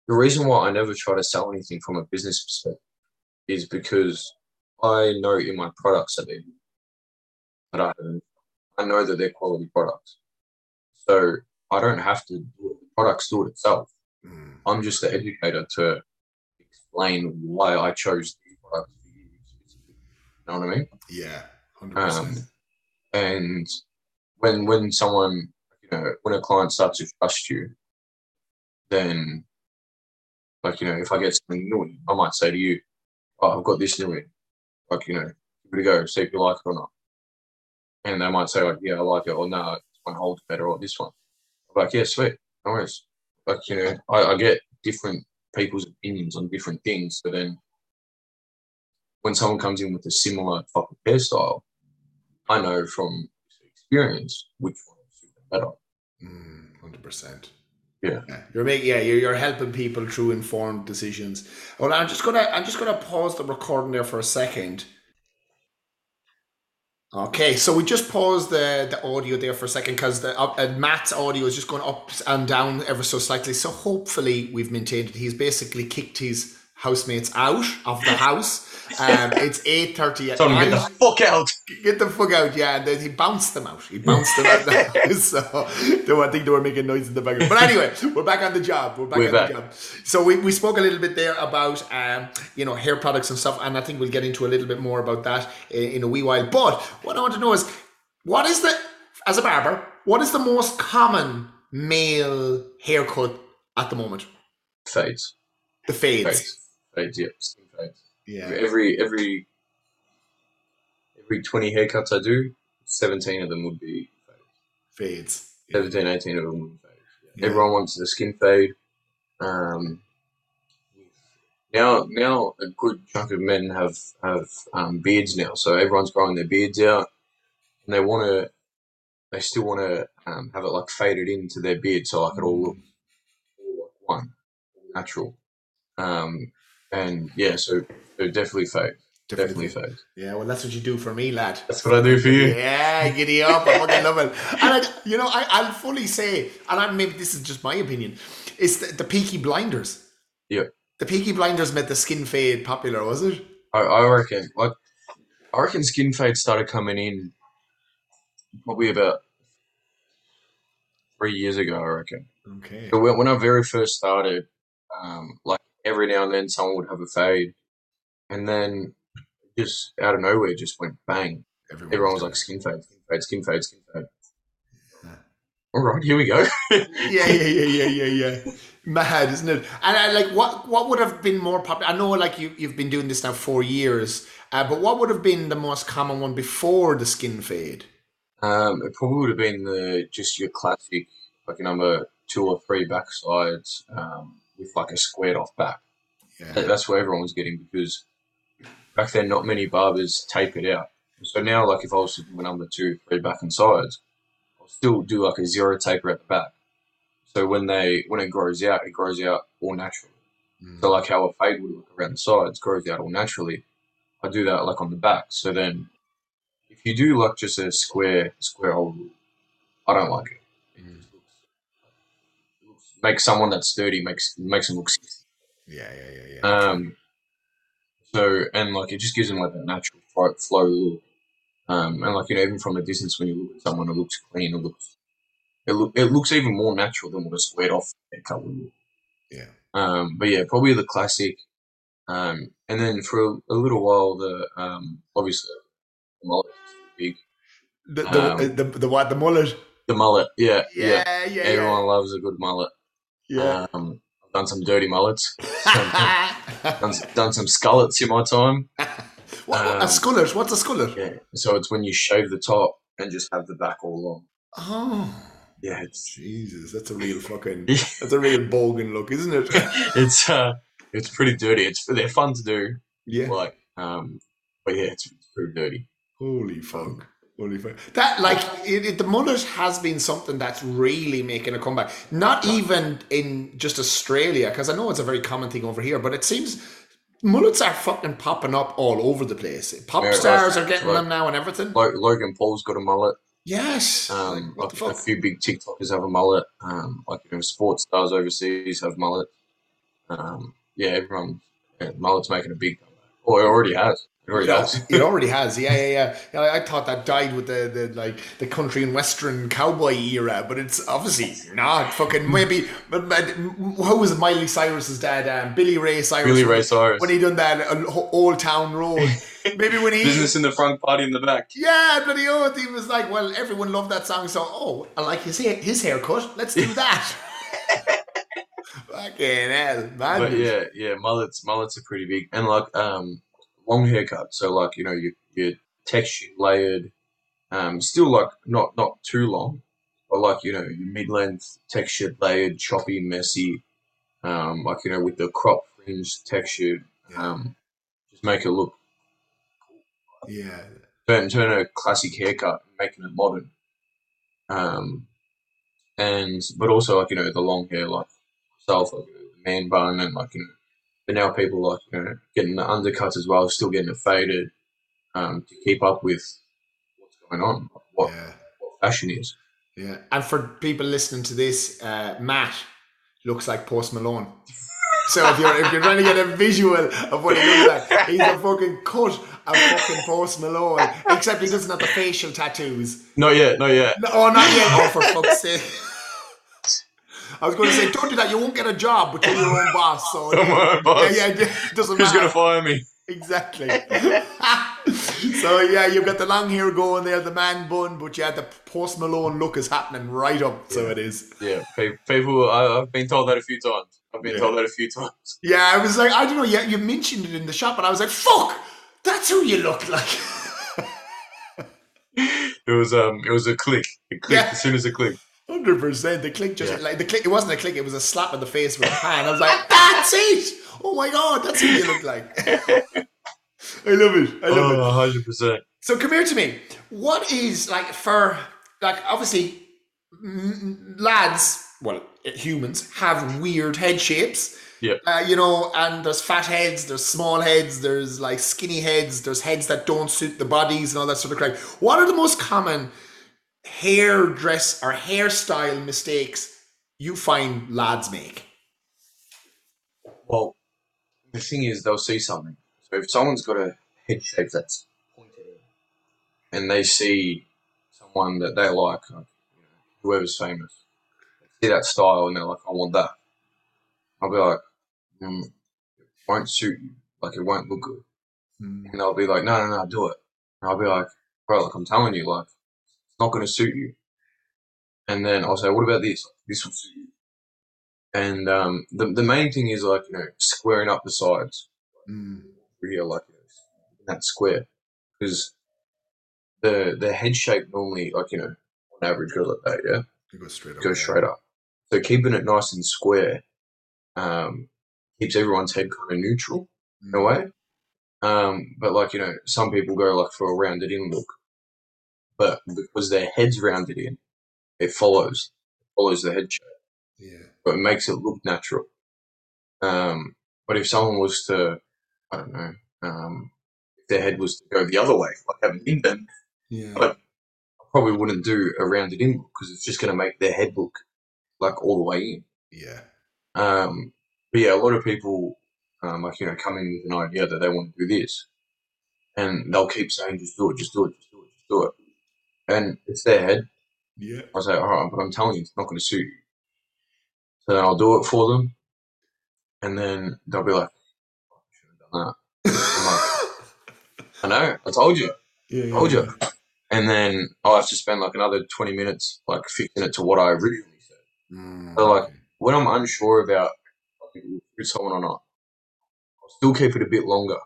the reason why I never try to sell anything from a business perspective is because I know in my products that they that I have, I know that they're quality products. So I don't have to do it. The products do it itself. Mm, I'm just the educator to explain why I chose these products for you. You know what I mean? yeah, hundred Um, and when when someone you know when a client starts to trust you then like you know if i get something new i might say to you oh i've got this new like you know give it a go see if you like it or not. And they might say like yeah i like it or no this one holds better or this one. I'm like yeah sweet no worries like you know I, I get different people's opinions on different things so then when someone comes in with a similar type of hairstyle I know from experience which one suits them better. Mm, Hundred percent. Yeah. you're making yeah you're, you're helping people through informed decisions. Well, I'm just gonna I'm just gonna pause the recording there for a second. Okay, so we just paused the, the audio there for a second because the uh, Matt's audio is just going up and down ever so slightly. So hopefully we've maintained it. He's basically kicked his housemates out of the house. Um, it's eight thirty at Tell night. get the fuck out. Get the fuck out, yeah. And then he bounced them out. He bounced them out. the. So I think they were making noise in the background. But anyway, we're back on the job. We're back We're on back. the job. So we, we spoke a little bit there about um, you know hair products and stuff, and I think we'll get into a little bit more about that in, in a wee while. But what I want to know is what is the as a barber, what is the most common male haircut at the moment? Fades. The fades. Fades. Fades, yeah. Skin fades. Yeah. Every every every twenty haircuts I do, seventeen of them would be fades. Fades. Yeah. 17, 18 of them would be fades. Yeah. Everyone wants the skin fade. Um now now a good chunk of men have have um, beards now, so everyone's growing their beards out and they wanna they still wanna um, have it like faded into their beard so like it all looks all like one, natural. Um, and yeah, so, so definitely fake. definitely fake. Yeah, well, that's what you do for me, lad. That's what I do for you. Yeah, giddy up. I fucking love it. And I, you know, I, I'll fully say, and I, maybe this is just my opinion, it's the, the Peaky Blinders. Yeah. The Peaky Blinders made the skin fade popular, was it? I, I reckon, like, I reckon skin fade started coming in probably about three years ago. I reckon. Okay. So when, when I very first started, um, like every now and then someone would have a fade, and then just out of nowhere, just went bang. Everyone was like skin fade, skin fade, skin fade, skin fade. Yeah. All right, here we go. yeah, yeah, yeah, yeah, yeah, yeah. Mad, isn't it? And I, like, what what would have been more popular? I know, like, you you've been doing this now four years, uh, but what would have been the most common one before the skin fade? Um, it probably would have been the just your classic, like a number two or three backsides um, with like a squared off back. That- Yeah, That's what everyone was getting because back then not many barbers tape it out. So now, like if I was to do a number two, three back and sides, I'll still do like a zero taper at the back. So when they when it grows out, it grows out all naturally. Mm. So like how a fade would look around the sides grows out all naturally. I do that like on the back. So then, if you do like just a square square look, I don't like it. Makes someone that's thirty makes makes them look sixty. yeah, yeah, yeah, yeah. Um, so and like it just gives them like that natural flow, flow look. Um, and like you know, even from a distance, when you look at someone, it looks clean. It looks, it look, it looks even more natural than what a squared off haircut would look. Yeah. Um, but yeah, probably the classic. Um, and then for a, a little while, the um, obviously the mullet is big. the, the, um, the, the what? The mullet? The mullet, yeah, yeah. Yeah, yeah, Everyone loves a good mullet. Yeah. Um, I've done some dirty mullets. done, done some skullets in my time. what, what- a um, skullet? What's a skullet? Yeah. So it's when you shave the top and just have the back all long. Oh, Yeah, it's Jesus, that's a real fucking, that's a real bogan look, isn't it? it's uh it's pretty dirty. It's they're fun to do, yeah. like um, but yeah, it's, it's pretty dirty. Holy fuck. Holy fuck. That like it, it, the mullet has been something that's really making a comeback. Not even in just Australia, because I know it's a very common thing over here, but it seems mullets are fucking popping up all over the place. Pop Yeah, stars right, are getting them now and everything. Lo- Logan Paul's got a mullet. Yes. Um, Like, a, a few big TikTokers have a mullet. Um, like you know, sports stars overseas have mullet. Um, yeah, everyone yeah, mullet's making a big comeback. Oh, it already has. It already has. it already has. Yeah, yeah, yeah. yeah I, I thought that died with the, the like the country and western cowboy era, but it's obviously not. Fucking maybe. But, but who was? Miley Cyrus's dad? Um, Billy Ray Cyrus. Billy Ray Cyrus. when he done that uh, Old Town Road. Maybe when he Business in the front, party in the back. Yeah, bloody oath. He was like, well, everyone loved that song, so oh, I like his hair, his haircut. Let's do that. Fucking hell, man. But yeah, yeah, mullets, mullets are pretty big, and like um, long haircut. So like you know, your you textured, layered, um, still like not not too long, but like you know, your mid length, textured, layered, choppy, messy, um, like you know, with the crop fringe textured, um, just make it look yeah, turn turn a classic haircut, making it modern. Um, and but also like you know the long hair like myself, like you know, the man bun, and like you know, but now people like you know getting the undercuts as well, still getting it faded, um, to keep up with what's going on, what, yeah, what fashion is. yeah. And for people listening to this, uh, Matt looks like Post Malone. So if you're if you're trying to get a visual of what he looks like, he's a fucking cut of fucking Post Malone. Except he doesn't have the facial tattoos. Not yet, not yet. No, oh, not yet. Oh, for fuck's sake. I was going to say, don't do that. You won't get a job, but you're your own boss. So I'm my own boss. yeah, yeah, it doesn't Who's matter. gonna fire me? Exactly. so yeah, you've got the long hair going there, the man bun, but yeah, the Post Malone look is happening right up. So it is. Yeah, people. I, I've been told that a few times. I've been Yeah. told that a few times. Yeah, I was like, I don't know. Yeah, you mentioned it in the shop, and I was like, fuck, that's who you look like. It was um, it was a click. It clicked Yeah. as soon as it clicked. Hundred percent. The click just Yeah. like the click. It wasn't a click. It was a slap in the face with a hand. I was like, "That's it! Oh my god, that's what you look like." I love it. I love it. Oh, 100 percent. So come here to me. What is like for like obviously lads, well humans have weird head shapes. Yeah. Uh, you know, and there's fat heads, there's small heads, there's like skinny heads, there's heads that don't suit the bodies and all that sort of crap. What are the most common hair dress or hairstyle mistakes you find lads make? Well, the thing is, they'll see something. So if someone's got a head shape that's pointed in, and they see someone that they like, like you know, whoever's famous, see that style, and they're like, "I want that." I'll be like, mm, "It won't suit you. Like, it won't look good." And they'll be like, "No, no, no, do it." And I'll be like, "Bro, like I'm telling you, like not going to suit you." And then I'll say, "What about this? This will suit you." And um, the the main thing is like you know squaring up the sides Mm. here, like that square, because the the head shape normally, like you know, on average goes like that, yeah, You go straight up. goes straight up. So keeping it nice and square um, keeps everyone's head kind of neutral in a way. Um, but like you know, some people go like for a rounded in look, but because their head's rounded in, it follows follows the head shape, Yeah. but it makes it look natural. Um, but if someone was to, I don't know, um, if their head was to go the other way, like having an indent, Yeah. But- I probably wouldn't do a rounded in look because it's just going to make their head look like all the way in. Yeah. Um, but yeah, a lot of people, um, like, you know, come in with an idea that they want to do this and they'll keep saying, just do it, just do it, just do it, just do it. And it's their head. Yeah. I was like, all right, but I'm telling you, it's not going to suit you. So then I'll do it for them. And then they'll be like, oh, I should have done that. I know, I told you, yeah. told you. And then I'll have to spend like another 20 minutes, like fixing it to what I originally said. Mm. So, like, when I'm unsure about if it someone or not, I'll still keep it a bit longer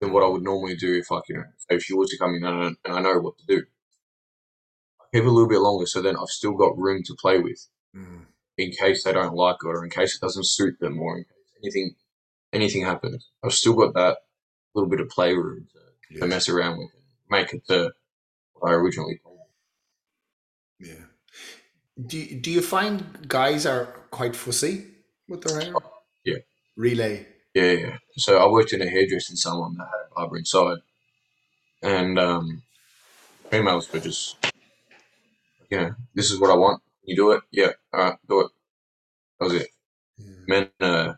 than what I would normally do if, like, you know, say if you were to come in and, and I know what to do. It a little bit longer so then I've still got room to play with Mm. in case they don't like it or in case it doesn't suit them or in case anything anything happens. I've still got that little bit of playroom to, Yeah. to mess around with and make it to what I originally them. Yeah. Do you, do you find guys are quite fussy with their hair? Yeah. Relay. Yeah, yeah. So I worked in a hairdressing salon that had a barber inside, and um, females were just, you know, this is what I want. You do it, yeah, all right, do it. That was it. Yeah. Men, uh,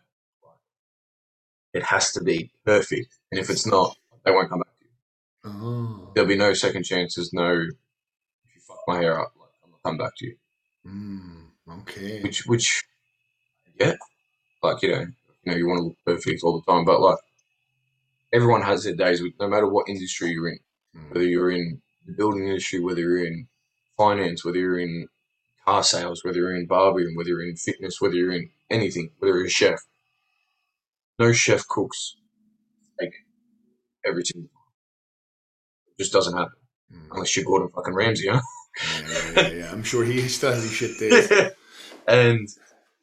it has to be perfect, and if it's not, they won't come back to you. Oh. There'll be no second chances. No, if you fuck my hair up, like, I'm not coming back to you. Mm, okay. Which, which, yeah, like you know, you know, you want to look perfect all the time, but like everyone has their days. With no matter what industry you're in, Mm. whether you're in the building industry, whether you're in finance, whether you're in car sales, whether you're in barbering, whether you're in fitness, whether you're in anything, whether you're a chef. No chef cooks like every single time. It just doesn't happen Mm. unless you're Gordon fucking Ramsay, huh? Yeah, yeah, yeah. I'm sure he still has his shit days. and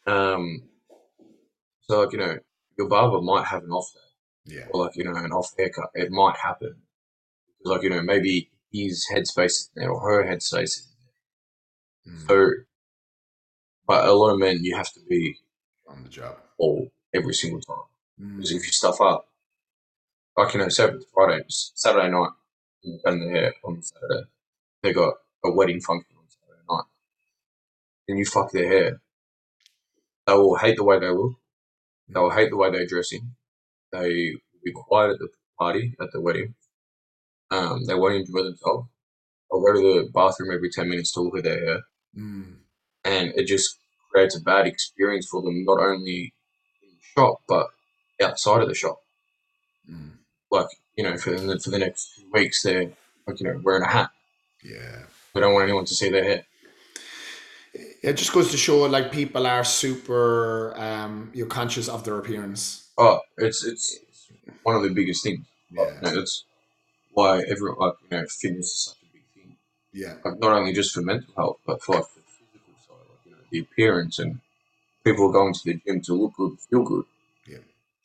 um, so like you know, your barber might have an off day. Yeah. or like you know an off haircut. It might happen. Like you know maybe his headspace is there or her headspace is Mm. So, but a lot of men you have to be On the job. all every single time Mm. because if you stuff up, like you know, it's Friday, Saturday night, you've done the hair on Saturday. They got a wedding function on Saturday night, and you fuck their hair. They will hate the way they look. They will hate the way they're dressing. They will be quiet at the party, at the wedding. Um, they won't enjoy themselves. They'll go to the bathroom every 10 minutes to look at their hair. Mm. And it just creates a bad experience for them, not only in the shop, but outside of the shop. Mm. Like, you know, for the, for the next two weeks, they're, like, you know, wearing a hat. Yeah. They don't want anyone to see their hair. It just goes to show like people are super um you're conscious of their appearance. Oh, it's, it's one of the biggest things. Yeah. You know, that's why everyone, like, you know, fitness is such a big thing. Yeah. like not only just for mental health, but for like the physical side, like you know, the appearance and people are going to the gym to look good, feel good. Yeah.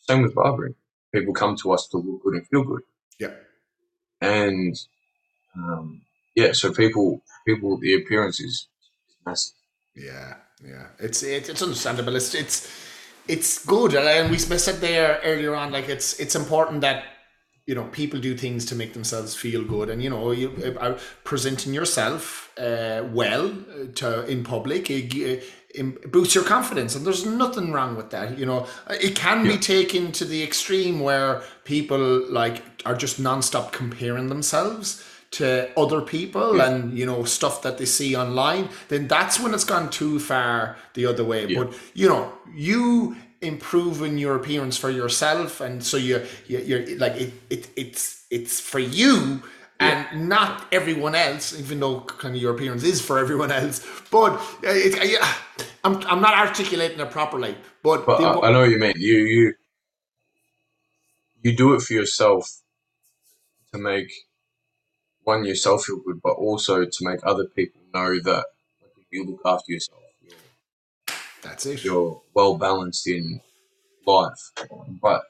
Same with barbering. People come to us to look good and feel good, Yeah. and um, yeah, so people, people, the appearance is massive. Yeah, yeah, it's it, it's understandable. It's it's it's good, and we said there earlier on, like it's it's important that you know people do things to make themselves feel good, and you know you uh, presenting yourself uh, well uh, to in public. It, it, it boosts your confidence, and there's nothing wrong with that. You know, it can be taken to the extreme where people like are just nonstop comparing themselves to other people Yeah. and you know stuff that they see online then that's when it's gone too far the other way Yeah. but you know you improving your appearance for yourself and so you're you're, you're like it, it it's it's for you and not everyone else even though kind of your appearance is for everyone else. But uh, it, uh, yeah, I'm, I'm not articulating it properly but, But the I, I know what you mean. You you you do it for yourself to make one yourself feel good, but also to make other people know that you look after yourself, that's it you're well balanced in life. But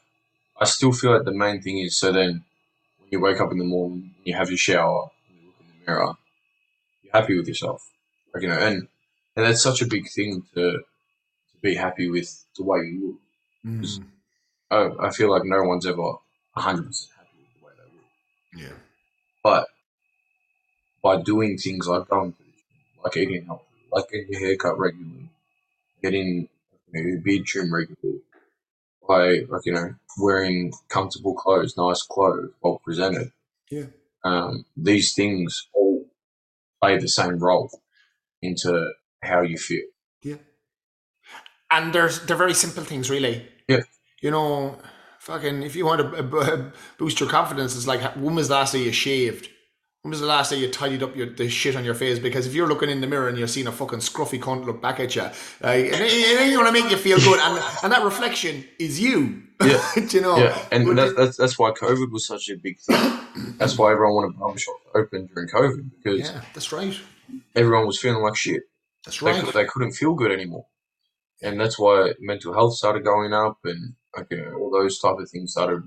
I still feel like the main thing is so then when you wake up in the morning, you have your shower, and you look in the mirror, you're happy with yourself. Like, you know, and and that's such a big thing to to be happy with the way you look. Mm, I, I feel like no one's ever hundred percent happy with the way they look. yeah But by doing things like going to the gym, like eating healthy, like getting your haircut regularly, getting you know, your beard trimmed regularly, by like you know wearing comfortable clothes, nice clothes, well presented. Yeah. Um, these things all play the same role into how you feel. Yeah. and there's they're very simple things really Yeah. you know fucking if you want to b- b- boost your confidence it's like when was the last day you shaved when was the last day you tidied up your the shit on your face? Because if you're looking in the mirror and you're seeing a fucking scruffy cunt look back at you like, it, ain't- it ain't gonna make you feel good. And, and that reflection is you. Yeah. Do you know? Yeah, and that's, that's that's why COVID was such a big thing. That's why everyone wanted barbershops open during COVID because yeah that's right. everyone was feeling like shit. that's They, right. could, they couldn't feel good anymore, and that's why mental health started going up, and you uh, know, all those type of things started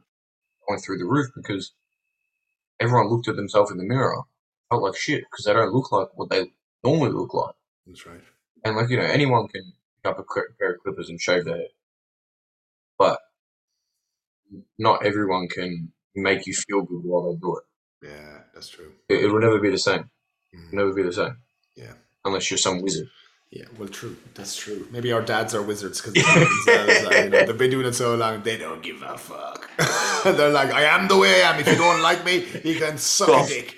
going through the roof because everyone looked at themselves in the mirror felt like shit because they don't look like what they normally look like. That's right. And like you know, anyone can pick up a pair of clippers and shave their hair, but not everyone can make you feel good while they do it. Yeah, that's true. It, it will never be the same. Mhm. Never be the same. Yeah. Unless you're some wizard. Yeah, well, true. That's true. Maybe our dads are wizards because you know, they've been doing it so long. They don't give a fuck. They're like, I am the way I am. If you don't like me, you can suck a dick.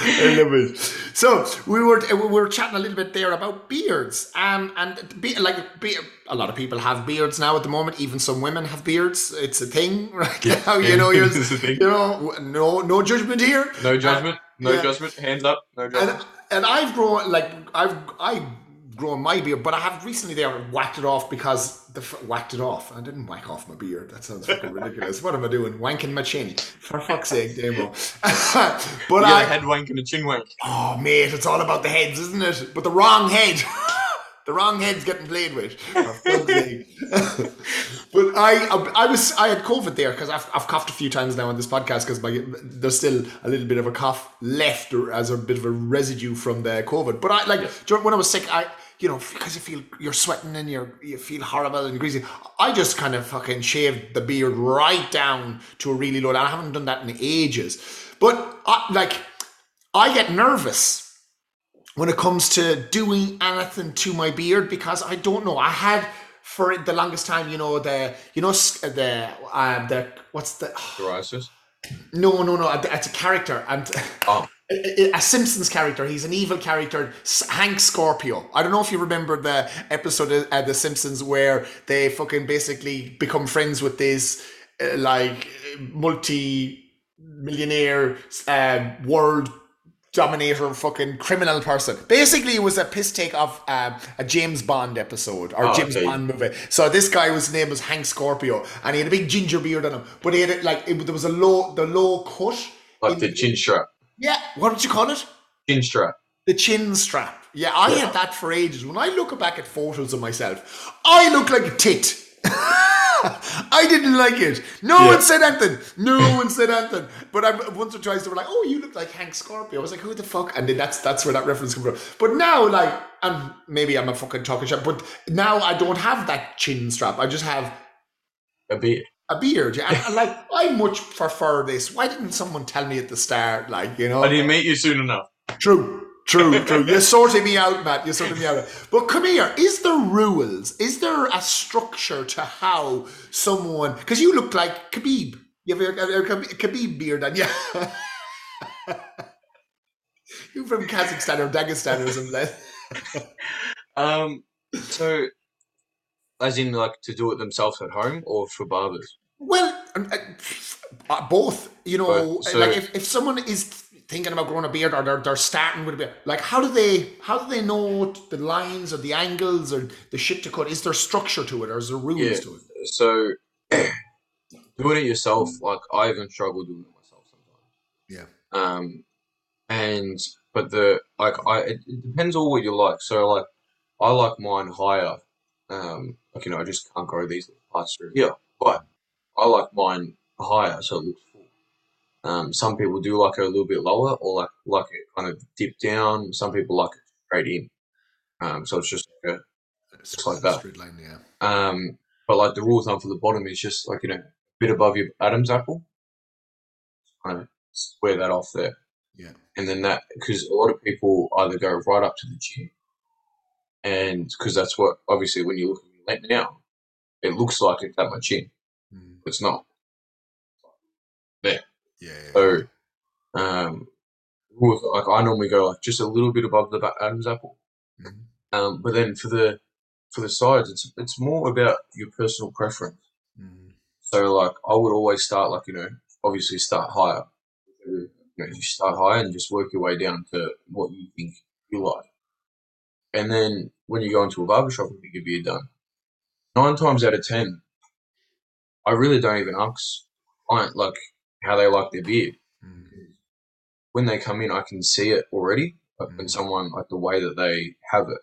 I love it. So we were we were chatting a little bit there about beards, um, and be, like be, a lot of people have beards now at the moment. Even some women have beards. It's a thing right now. You know, you're, It's a thing. you know, no no judgment here. No judgment. No yeah. judgment. Hands up. No judgment. And, and I've grown like I've I grown my beard, but I have recently there whacked it off because the f- whacked it off. I didn't whack off my beard. That sounds fucking ridiculous. What am I doing? Wanking my chin. For fuck's sake, Demo. but got I a head wank and a chin wank. oh mate, it's all about the heads, isn't it? But the wrong head. The wrong head's getting played with. For fuck's sake. but I, I was, I had COVID there because I've, I've coughed a few times now on this podcast because there's still a little bit of a cough left or as a bit of a residue from the COVID. But I like during- when I was sick, I you know because you feel you're sweating and you're you feel horrible and greasy. I just kind of fucking shaved the beard right down to a really low. And I haven't done that in ages. But I, like I get nervous when it comes to doing anything to my beard because I don't know. I had for the longest time, you know, the you know the um the what's the Psoriasis. no no no it's a character and Oh. a, a Simpsons character. He's an evil character, Hank Scorpio. I don't know if you remember the episode of uh, The Simpsons where they fucking basically become friends with this uh, like multi millionaire uh, world dominator fucking criminal person. Basically, it was a piss take of um, a James Bond episode or Oh, James okay. Bond movie. So this guy was his name was Hank Scorpio, and he had a big ginger beard on him. But he had it like it, there was a low the low cut. Like the chin strap. Yeah, what would you call it? Chin strap. The chin strap. Yeah, I had that for ages. When I look back at photos of myself, I look like a tit. I didn't like it. No Yeah. one said anything. No one said anything. But I once or twice they were like, "Oh, you look like Hank Scorpio." I was like, "Who the fuck?" And then that's that's where that reference comes from. But now, like, and maybe I'm a fucking talking shit, but now I don't have that chin strap. I just have A beard. a beard. Yeah, and, and, like I much prefer this. Why didn't someone tell me at the start? Like, you know, I didn't meet you soon enough. True, true, true. You're sorting me out, Matt. You're sorting me out. But come here. Is there rules? Is there a structure to how someone? Because you look like Khabib. You have a, Khabib beard on you. you from Kazakhstan or Dagestan or something. Like. Um, so, as in, like, to do it themselves at home or for barbers? Well, uh, uh, both. You know, so- like if, if someone is thinking about growing a beard or they're, they're starting with a beard, like how do they how do they know the lines or the angles or the shit to cut? Is there structure to it or is there rules Yeah. to it? So, doing it yourself, like, I even struggle doing it myself sometimes. Yeah. Um, and, but the, like, I, it, it depends on what you like. So, like, I like mine higher. Um, like, you know, I just can't grow these parts through here. But I like mine higher so it looks. Um, some people do like it a little bit lower or like like it kind of dip down. Some people like it straight in. Um, so it's just like It's like that. Straight line, yeah. um, but like the rule of thumb for the bottom is just like, you know, a bit above your Adam's apple. Kind of square that off there. Yeah. And then that, because a lot of people either go right up to the chin. And because that's what, obviously, when you look at it now, it looks like it's at my chin. Mm. It's not. Yeah. So, um, like I normally go like just a little bit above the Adam's apple. Mhm. Um, but then for the for the sides, it's it's more about your personal preference. Mm. So like I would always start like you know obviously start higher. You know, you start higher and just work your way down to what you think you like. And then when you go into a barbershop and get your beard done, nine times out of ten, I really don't even ask client like how they like their beard. Mm. When they come in, I can see it already. Like when Mhm. someone like the way that they have it.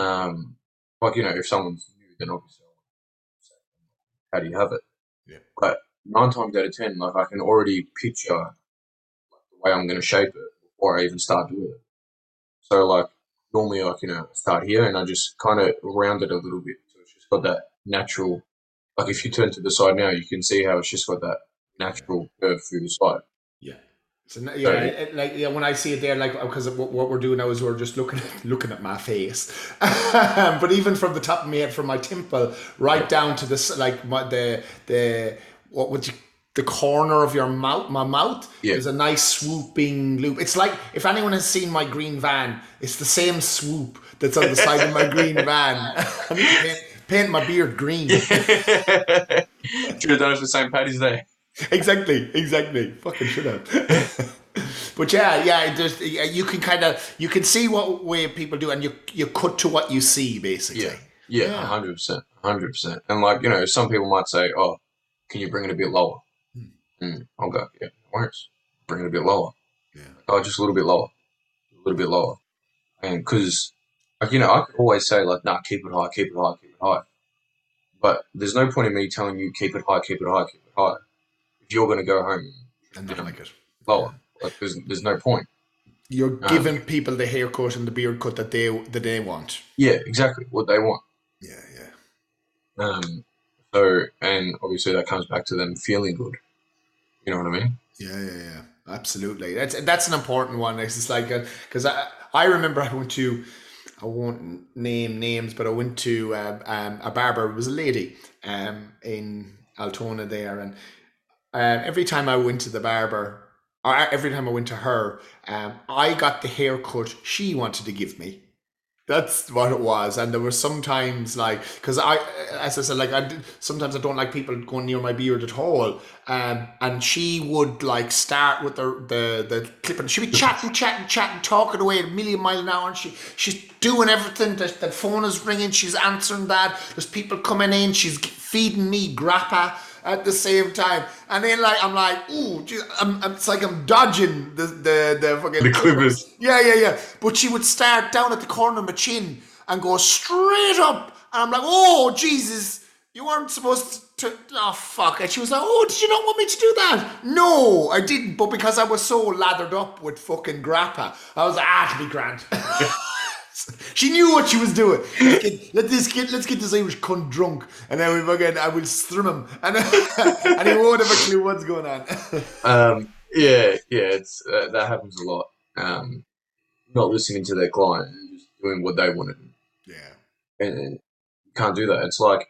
Um, like you know, if someone's new, then obviously, how do you have it? Yeah. But nine times out of ten, like I can already picture like the way I'm going to shape it before I even start doing it. So like normally like you know start here and I just kind of round it a little bit so it's just got that natural. Like if you turn to the side now, you can see how it's just got that natural curve through the side. Yeah. So yeah, Sorry. it- like yeah, when I see it there, like uh, because what, what we're doing now is we're just looking at looking at my face, but even from the top of my head, from my temple right down to this, like my the the what would you the corner of your mouth, my mouth, Yeah. there's a nice swooping loop. It's like if anyone has seen my green van, it's the same swoop that's on the side of my green van. I need to paint, paint my beard green. Should have done it for St. Paddy's Day. exactly, exactly. Fucking should have. but yeah, yeah. Yeah, you can kind of you can see what way people do, and you you cut to what you see basically. Yeah, yeah, hundred percent, hundred percent. And like you know, some people might say, "Oh, can you bring it a bit lower?" And I'll go, "Yeah, worries. Bring it a bit lower." Yeah. Oh, just a little bit lower, a little bit lower, and because like you know, I could always say like, "Nah, keep it high, keep it high, keep it high." But there's no point in me telling you keep it high, keep it high, keep it high. If you're going to go home and not like it. lower, like there's there's no point. You're Um, giving people the haircut and the beard cut that they that they want. Yeah, exactly what they want. Yeah, yeah, Um, so, and obviously that comes back to them feeling good. You know what I mean? yeah, yeah, yeah. Absolutely. That's that's an important one. It's just like because I I remember I went to I won't name names, but I went to um, um, a barber. It was a lady um, in Altona there, and um, every time I went to the barber, or every time I went to her, um, I got the haircut she wanted to give me. That's what it was, and there were sometimes like because I, as I said, like I sometimes I don't like people going near my beard at all, um, and she would like start with the the the clip, and she'd be chatting, chatting, chatting, talking away at a million mile an hour, and she she's doing everything. The, the phone is ringing, she's answering that. There's people coming in, she's feeding me grappa at the same time, and then like I'm like, ooh, gee, I'm, I'm, it's like I'm dodging the the the fucking The clippers. yeah, yeah, yeah. But she would start down at the corner of my chin and go straight up. And I'm like, oh, Jesus, you weren't supposed to. Oh, fuck. And she was like, oh, did you not want me to do that? No, I didn't. But because I was so lathered up with fucking grappa, I was like, ah, to be grand. she knew what she was doing. Let's get, let this kid, let's get this Irish cunt drunk. And then we fucking, I will strum him. And, and he won't have a clue what's going on. Um, yeah, yeah, it's uh, that happens a lot. Um, not listening to their client and just doing what they want to do, yeah. and, and you can't do that. It's like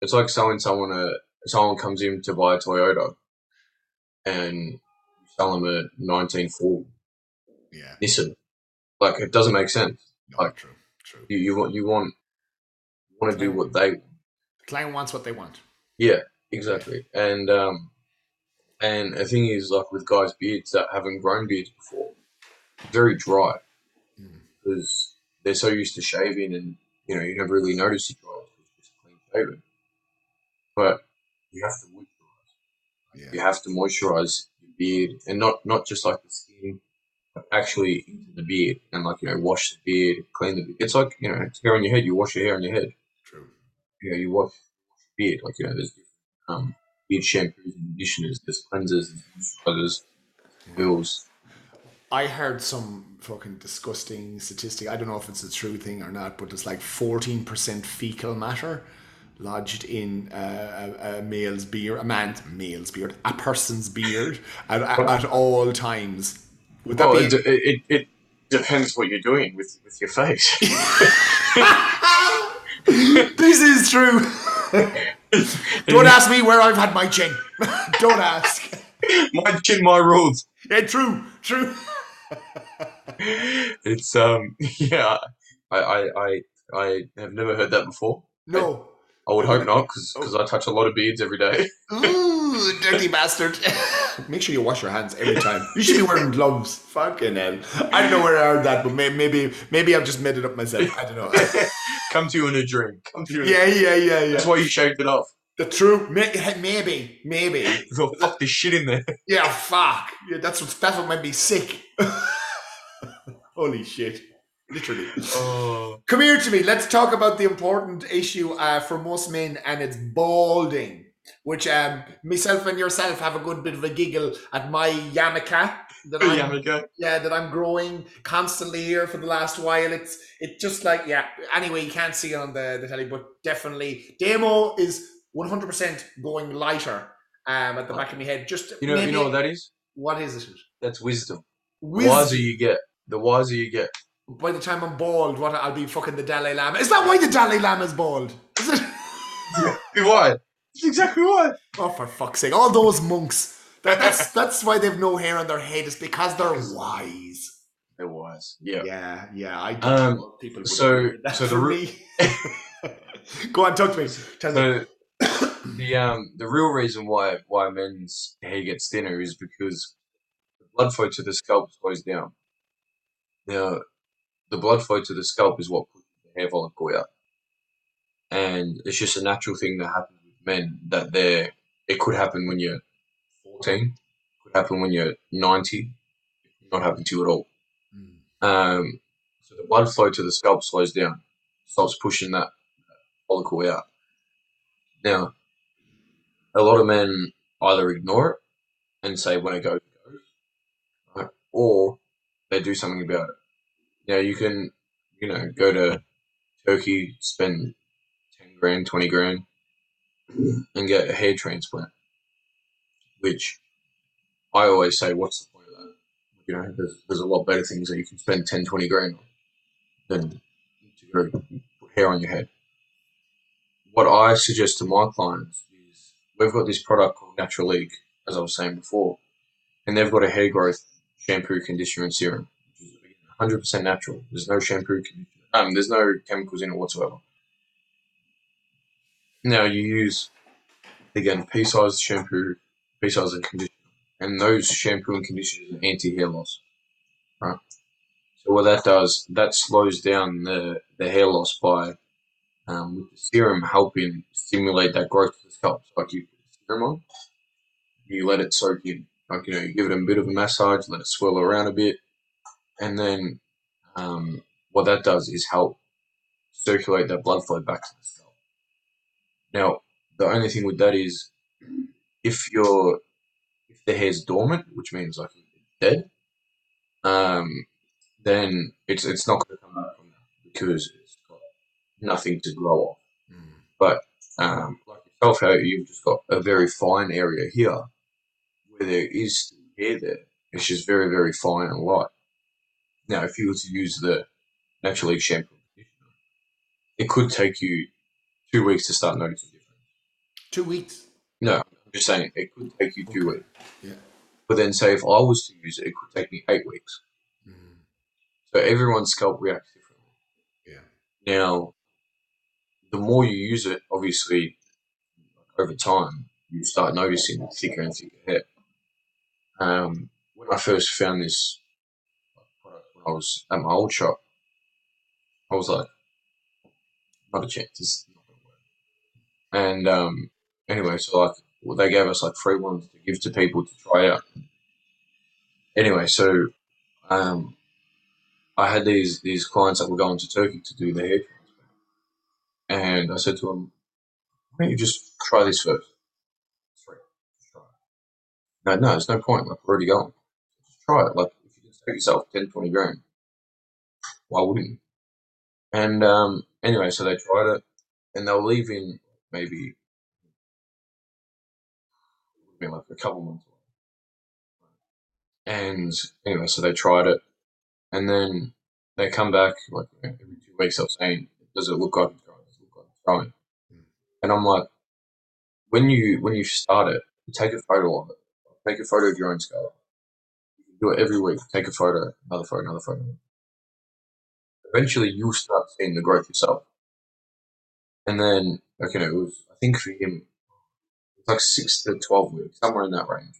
it's like selling someone a someone comes in to buy a Toyota, and you sell them a nineteen four Yeah. Nissan. Like it doesn't make sense. Like- true. True. You you want you want you want to do what they The client wants what they want. Yeah, exactly. And um, and the thing is, like with guys' beards that haven't grown beards before, very dry Mm. because they're so used to shaving, and you know you never really notice it dry. It's just clean shaven. But you have to moisturize. You Yeah. have to moisturize your beard, and not not just like the skin, actually into the beard, and like you know wash the beard, clean the beard. It's like you know it's hair on your head. You wash your hair on your head True. you know, you wash your beard. Like, you know, there's um, beard shampoos and conditioners, there's cleansers, there's oils. I heard some fucking disgusting statistic. I don't know if it's a true thing or not, but it's like 14% fecal matter lodged in uh, a, a male's beard, a man's male's beard, a person's beard at, at, at all times. Would that Well, be? it, it, it, it depends what you're doing with, with your face. this is true. don't ask me where I've had my chin. don't ask. my chin, my rules. Yeah, true, true. It's, um, yeah, I, I, I, I have never heard that before. No. I would hope not, because because I touch a lot of beards every day. Ooh, dirty bastard. Make sure you wash your hands every time. You should be wearing gloves. Fucking hell. I don't know where I heard that, but may- maybe maybe I've just made it up myself. I don't know. Come to you in a dream. Come to you. In a yeah, yeah, yeah, That's why you shaved it off. The true, may- maybe, maybe. You thought, fuck this shit in there. Yeah, fuck. Yeah, that's what that's what made me sick. Holy shit. Literally. Oh. Come here to me. Let's talk about the important issue uh, for most men, and it's balding. Which um, myself and yourself have a good bit of a giggle at my yarmulke that I'm, Yamaka. yeah that I'm growing constantly here for the last while. It's it just like yeah. Anyway, you can't see it on the, the telly, but definitely Demo is one hundred percent going lighter um, at the back of my head. Just You know, you know what that is? what is it? That's wisdom. Wisdom. wiser you get, the wiser you get. By the time I'm bald, what I'll be fucking the Dalai Lama. Is that why the Dalai Lama is bald? Is it? Why? That's exactly why. Oh, for fuck's sake! All those monks. That, that's that's why they've no hair on their head. It's because they're wise. They're wise. Yeah. Yeah, yeah. I Um, people. so- agree so the for ru- me. Go on, talk to me. Tell me. So the um the real reason why why men's hair gets thinner is because the blood flow to the scalp slows down. Now, the blood flow to the scalp is what pushes the hair follicle out, and it's just a natural thing that happens with men. That they're it could happen when you're fourteen, could happen when you're ninety, it could not happen to you at all. Mm. Um, so the blood flow to the scalp slows down, stops pushing that follicle out. Now, a lot of men either ignore it and say when it goes, it goes, right? or they do something about it. Now you can, you know, go to Turkey, spend ten grand, twenty grand, and get a hair transplant. Which I always say, what's the point of that? You know, there's, there's a lot better things that you can spend 10, 20 grand on than to put hair on your head. What I suggest to my clients is we've got this product called Natural League, as I was saying before, and they've got a hair growth shampoo, conditioner, and serum, which is 100% natural. There's no shampoo, um, there's no chemicals in it whatsoever. Now you use again pea-sized shampoo, pea-sized and conditioner, and those shampoo and conditioners are anti-hair loss, right? So what that does, that slows down the, the hair loss by um, with the serum helping stimulate that growth of the scalp. So like you put the serum on, you let it soak in. Like you know, you give it a bit of a massage, let it swirl around a bit, and then um, what that does is help circulate that blood flow back to the scalp. Now, the only thing with that is if you're if the hair's dormant, which means like dead, um, then it's it's not going to come back from that because it's got nothing to grow off. Mm. Um, like yourself, how you've just got a very fine area here where there is hair there. It's just very very fine and light. Now, if you were to use the Natural League shampoo conditioner, it could take you two weeks to start noticing difference. Two weeks. No, I'm just saying it could take you two weeks. Yeah. But then, say if I was to use it, it could take me eight weeks. Mm. So everyone's scalp reacts differently. Yeah. Now, the more you use it, obviously, over time, you start noticing thicker and thicker hair. Um, when I first found this product when I was at my old shop, I was like, not a chance. This is not going to work. And um, anyway, so like, well, they gave us like free ones to give to people to try out. Anyway, so um, I had these these clients that were going to Turkey to do their hair transplant, and I said to them, "Why don't you just try this first? Free. Try it." No, no, there's no point. Like we're already going. Just try it. Like if you can save yourself 10, 20 grand, why wouldn't you? And um, anyway, so they tried it, and they were leaving maybe it would have been like a couple months away. And anyway, so they tried it, and then they come back like every two weeks. They're saying, "Does it look like it's growing? Does it look like it's growing?" Mm. And I'm like, when you when you start it, take a photo of it. Take a photo of your own can do it every week. Take a photo, another photo, another photo. Eventually, you'll start seeing the growth yourself. And then, okay, it was I think for him, it's like six to twelve weeks, somewhere in that range.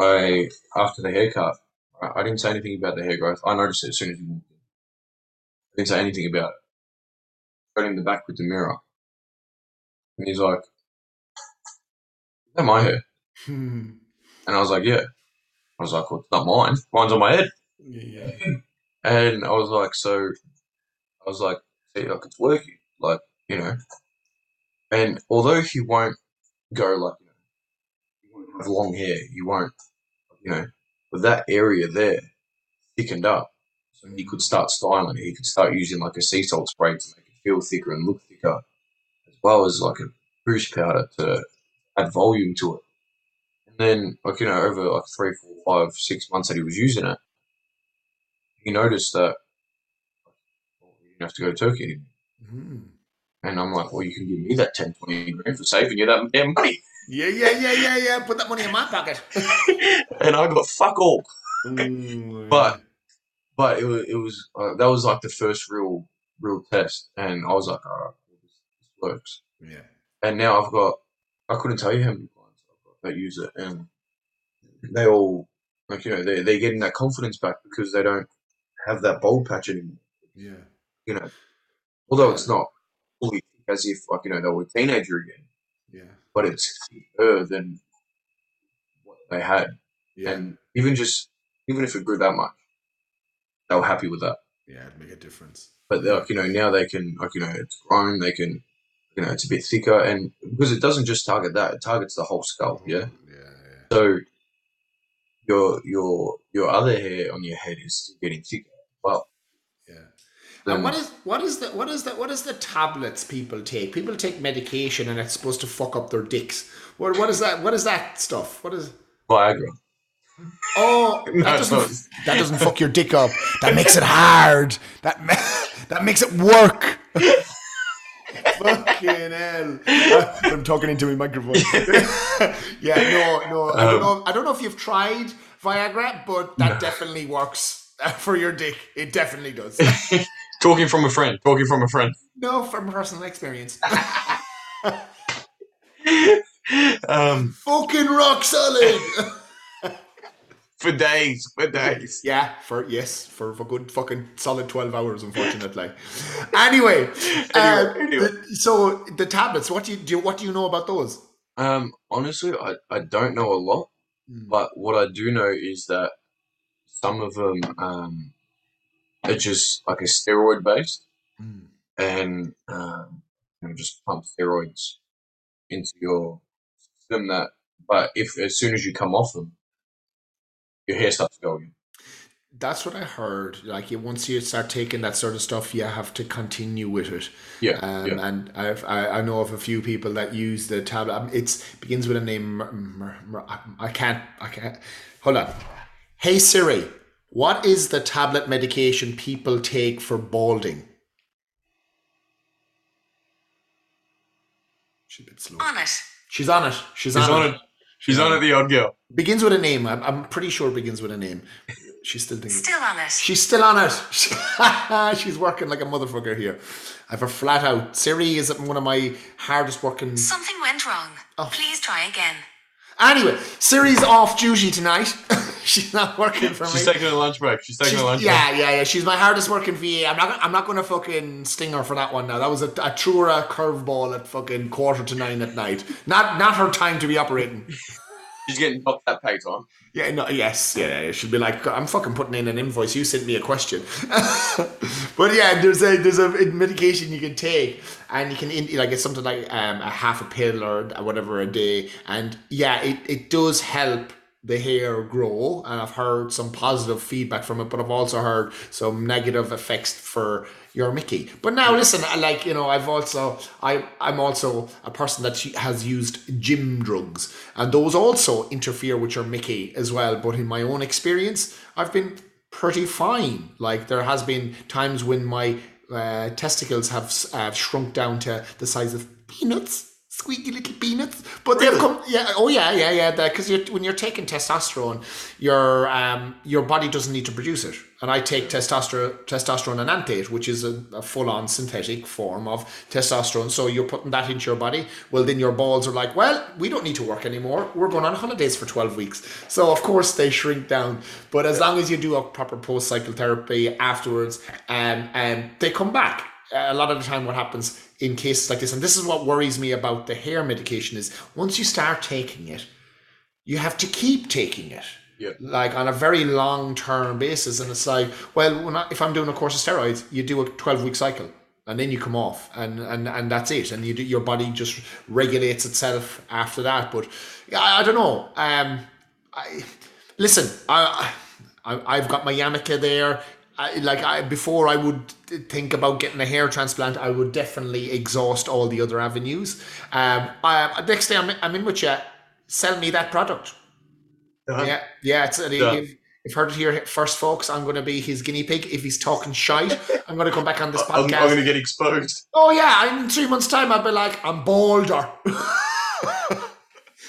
I after the haircut, I I didn't say anything about the hair growth. I noticed it as soon as he walked in. I didn't say anything about it. Got in the back with the mirror, and he's like, "Is that my hair?" Hmm. And I was like, "Yeah." I was like, "Well, it's not mine. Mine's on my head." Yeah. And I was like, "So," I was like, "See, like it's working. Like, you know." And although he won't go like, you know, have long hair, he won't, you know, but that area there thickened up. So he could start styling it. He could start using like a sea salt spray to make it feel thicker and look thicker, as well as like a boost powder to add volume to it. And then, like, you know, over like three, four, five, six months that he was using it, he noticed that well, he didn't have to go to Turkey anymore. Mm. And I'm like, well, you can give me that 10, 20 grand for saving you that damn money. Yeah, yeah, yeah, yeah, yeah. Put that money in my pocket. and I got fuck all. Mm, But but it was it was uh, that was like the first real real test, and I was like, all right, this, this works. yeah. And now I've got I couldn't tell you how many clients I've got that use it, and they all like you know they they're getting that confidence back because they don't have that bold patch anymore. Yeah. You know, although it's not fully as if like you know they were a teenager again, Yeah. but it's thicker than what they had, Yeah. and even just even if it grew that much, they were happy with that. yeah, it'd make a difference. but like you know now they can like you know it's grown they can you know it's a bit thicker and because it doesn't just target that it targets the whole skull yeah Yeah, yeah. so your your your other hair on your head is getting thicker well. And what is what is the what is the what is the tablets people take? People take medication and it's supposed to fuck up their dicks. What what is that? What is that stuff? What is? Viagra Oh, No, that doesn't that doesn't fuck your dick up. That makes it hard. That that makes it work. Fucking hell! I'm talking into my microphone. yeah, no, no. I don't Um, know. I don't know if you've tried Viagra, but that definitely works uh, for your dick. It definitely does. Talking from a friend talking from a friend No, from personal experience. um Fucking rock solid. for days for days yeah, for yes, for for good fucking solid twelve hours. Unfortunately. anyway, uh, Anyway, anyway. the- so the tablets. What do you do? What do you know about those? um honestly i i don't know a lot but what i do know is that some of them um are just like a steroid based Mm. and um, you know, just pump steroids into your system. That, but if as soon as you come off them, your hair starts going. That's what I heard. Like, once you start taking that sort of stuff, you have to continue with it. Yeah, Um, yeah. And I've, I I know of a few people that use the tablet. Um, It's begins with a name. I can't. I can't. Hold on. Hey Siri, what is the tablet medication people take for balding? She's a bit slow. On it. She's on it. She's, She's on, on it. it. She's on it. The odd girl. Begins with a name. I'm, I'm pretty sure it begins with a name. She's still thinking. Still on it. She's still on it. She's working like a motherfucker here. I have her flat out. Siri is one of my hardest working. Something went wrong. Oh. Please try again. Anyway, Siri's off duty tonight. She's not working for She's me. She's taking a lunch break. She's taking She's- a lunch break. yeah, yeah, yeah. She's my hardest working VA. I'm not. I'm not going to fucking sting her for that one. Now that was a, a truer curveball at fucking quarter to nine at night. Not not her time to be operating. She's getting top that pay time. Yeah, no, yes, yeah, yeah. She'll be like, I'm fucking putting in an invoice. You sent me a question, but yeah, there's a there's a medication you can take, and you can like it's something like um, a half a pill or whatever a day, and yeah, it it does help the hair grow, and I've heard some positive feedback from it, but I've also heard some negative effects for your Mickey. But now listen, like you know, I've also I I'm also a person that has used gym drugs, and those also interfere with your Mickey as well. But in my own experience, I've been pretty fine. Like there has been times when my uh, testicles have uh, shrunk down to the size of peanuts. Squeaky little peanuts, but they've come. Yeah, oh yeah, yeah, yeah. Because you're when you're taking testosterone, your um your body doesn't need to produce it. And I take testosterone, testosterone enanthate, which is a, a full-on synthetic form of testosterone. So you're putting that into your body. Well, then your balls are like, well, we don't need to work anymore. We're going on holidays for twelve weeks. So of course they shrink down. But as long as you do a proper post-cycle therapy afterwards, um, um, they come back a lot of the time what happens in cases like this and this is what worries me about the hair medication is once you start taking it you have to keep taking it Yeah. like on a very long term basis and it's like well when I, if i'm doing a course of steroids you do a 12 week cycle and then you come off, and and and that's it, and you do, your body just regulates itself after that. But I, I don't know. Um, I listen. I, I I've got my yarmulke there. I, like I before I would think about getting a hair transplant, I would definitely exhaust all the other avenues. Um, I, next day I'm, I'm in with you. Sell me that product. Uh-huh. Yeah, yeah. It's, uh, Yeah. You've, you've heard it here first, folks. I'm going to be his guinea pig. If he's talking shite, I'm going to come back on this I'm, I'm going to get exposed. Oh yeah, in three months' time, I'll be like, I'm bolder.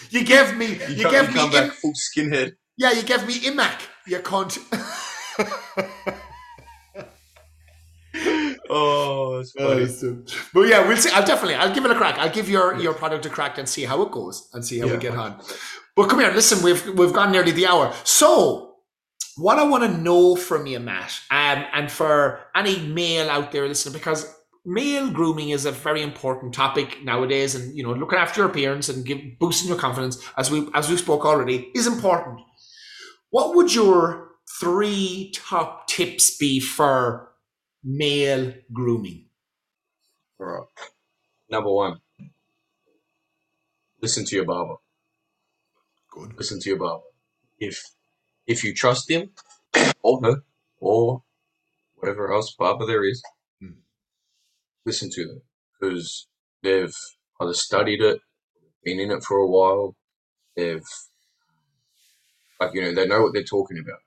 you gave me, you, You, gave me, back full skinhead. yeah, you gave me imac, you cunt. Oh, it's funny. but yeah, we'll see. I'll definitely, I'll give it a crack. I'll give your your product a crack and see how it goes and see how we get on. But come here, listen, we've we've gone nearly the hour. So, what I want to know from you, Matt, um, and for any male out there listening, because male grooming is a very important topic nowadays, and you know, looking after your appearance and give, boosting your confidence, as we as we spoke already, is important. What would your three top tips be for male grooming? All right. Number one, listen to your barber. Good. Listen to your barber. If if you trust him or her or whatever else barber there is, Hmm. listen to them because they've either studied it, been in it for a while, they've like you know they know what they're talking about.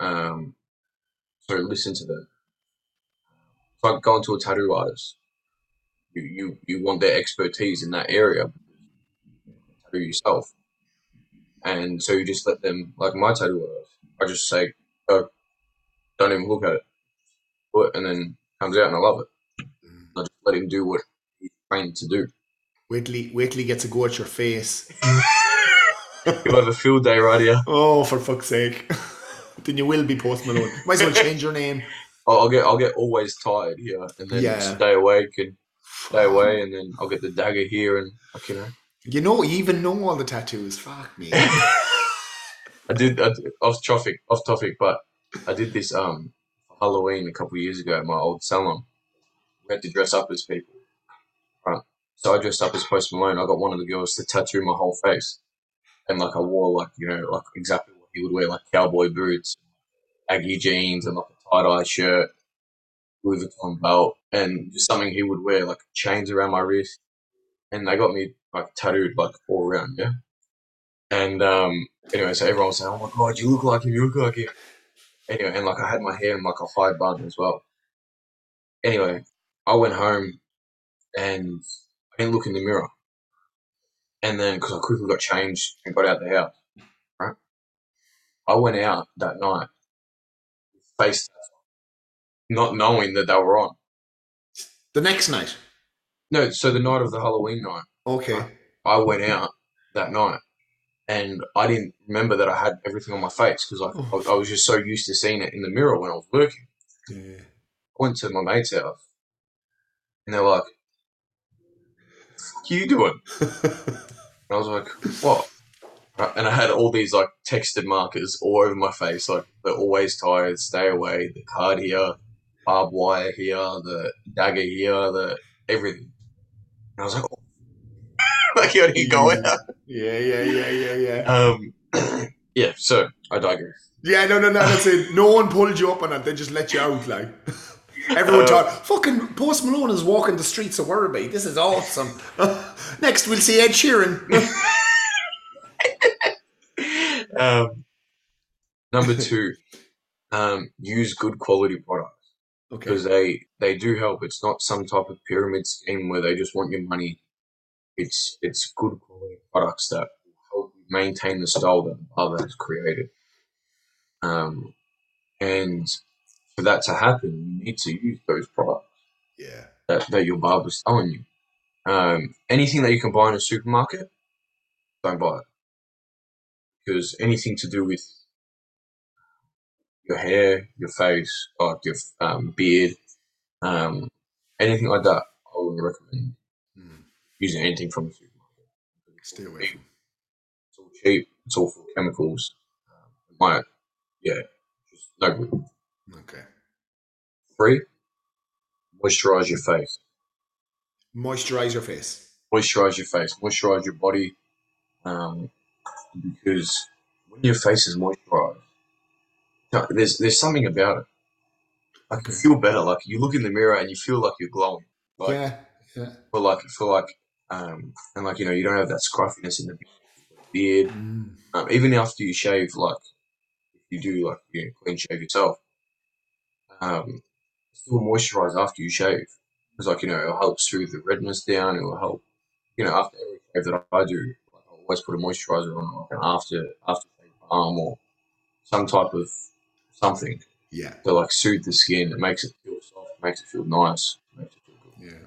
Um, so listen to them. It's like going to a tattoo artist. You you you want their expertise in that area. Tattoo yourself, and so you just let them like my tattoo artist. I just say, "Oh, don't even look at it," and then comes out and I love it. Mm. I just let him do what he's trained to do. Wait till, he, wait till he gets a go at your face. You have a field day right here. Oh, for fuck's sake. then you will be Post Malone. Might as well change your name. I'll, I'll get I'll get always tired here, and then Yeah. stay awake and stay away, and then I'll get the dagger here, and like, you know. You know, you even know all the tattoos. Fuck me. I did, I did off topic, off topic, but I did this um Halloween a couple of years ago at my old salon. We had to dress up as people, right? So I dressed up as Post Malone. I got one of the girls to tattoo my whole face, and like I wore like you know like exactly what he would wear, like cowboy boots, baggy jeans, and like a tie dye shirt, Louis Vuitton belt, and just something he would wear, like chains around my wrist, and they got me like tattooed like all around, yeah. And um, anyway, so everyone was saying, "Oh my god, you look like him! You look like him!" Anyway, and like I had my hair in like a high bun as well. Anyway, I went home and I didn't look in the mirror, and then because I quickly got changed and got out the house, right? I went out that night, face not knowing that they were on. the next night. No, so the night of the Halloween night. Okay. I went out that night and I didn't remember that I had everything on my face because I, Oh. I, I was just so used to seeing it in the mirror when I was working. Yeah. I went to my mate's house and they're like, what are you doing? And I was like, what? Right, And I had all these like texted markers all over my face, like the always tired, stay away, the card here, barbed wire here, the dagger here, the everything. And I was like, oh. like you didn't go out. yeah, yeah, yeah, yeah, yeah. Um, yeah, so I digress. Yeah, no, no, no, that's it. No one pulled you up on it. They just let you out, like. Everyone Uh, thought, fucking Post Malone is walking the streets of Werribee. This is awesome. Next, we'll see Ed Sheeran. Um, number two, um, use good quality products okay. because they they do help. It's not some type of pyramid scheme where they just want your money. It's it's good quality products that will help you maintain the style that the barber has created. Um, and for that to happen, you need to use those products. Yeah. that, that your barber's telling you. Um, anything that you can buy in a supermarket, don't buy it. Because anything to do with your hair, your face, like your um, beard, um, anything like that, I wouldn't recommend Hmm. using anything from a supermarket. Stay away. It's all cheap. It's all full of chemicals. Um, it might, yeah, just no good. Okay. Three, moisturize your face. Moisturize your face. Moisturize your face. Moisturize your body. Um, because when your face is moisturized, there's there's something about it. Like you feel better. Like you look in the mirror and you feel like you're glowing. Like yeah, yeah. for like for like um and like you know you don't have that scruffiness in the beard. Mm. Um, even after you shave, like if you do like you know, clean shave yourself, um, still moisturize after you shave because like you know it'll help the redness down. It will help you know after every shave that I do, I always put a moisturizer on like an after after balm or some type of something Yeah, to like soothe the skin. It makes it feel soft, makes it feel nice, makes it feel good. yeah.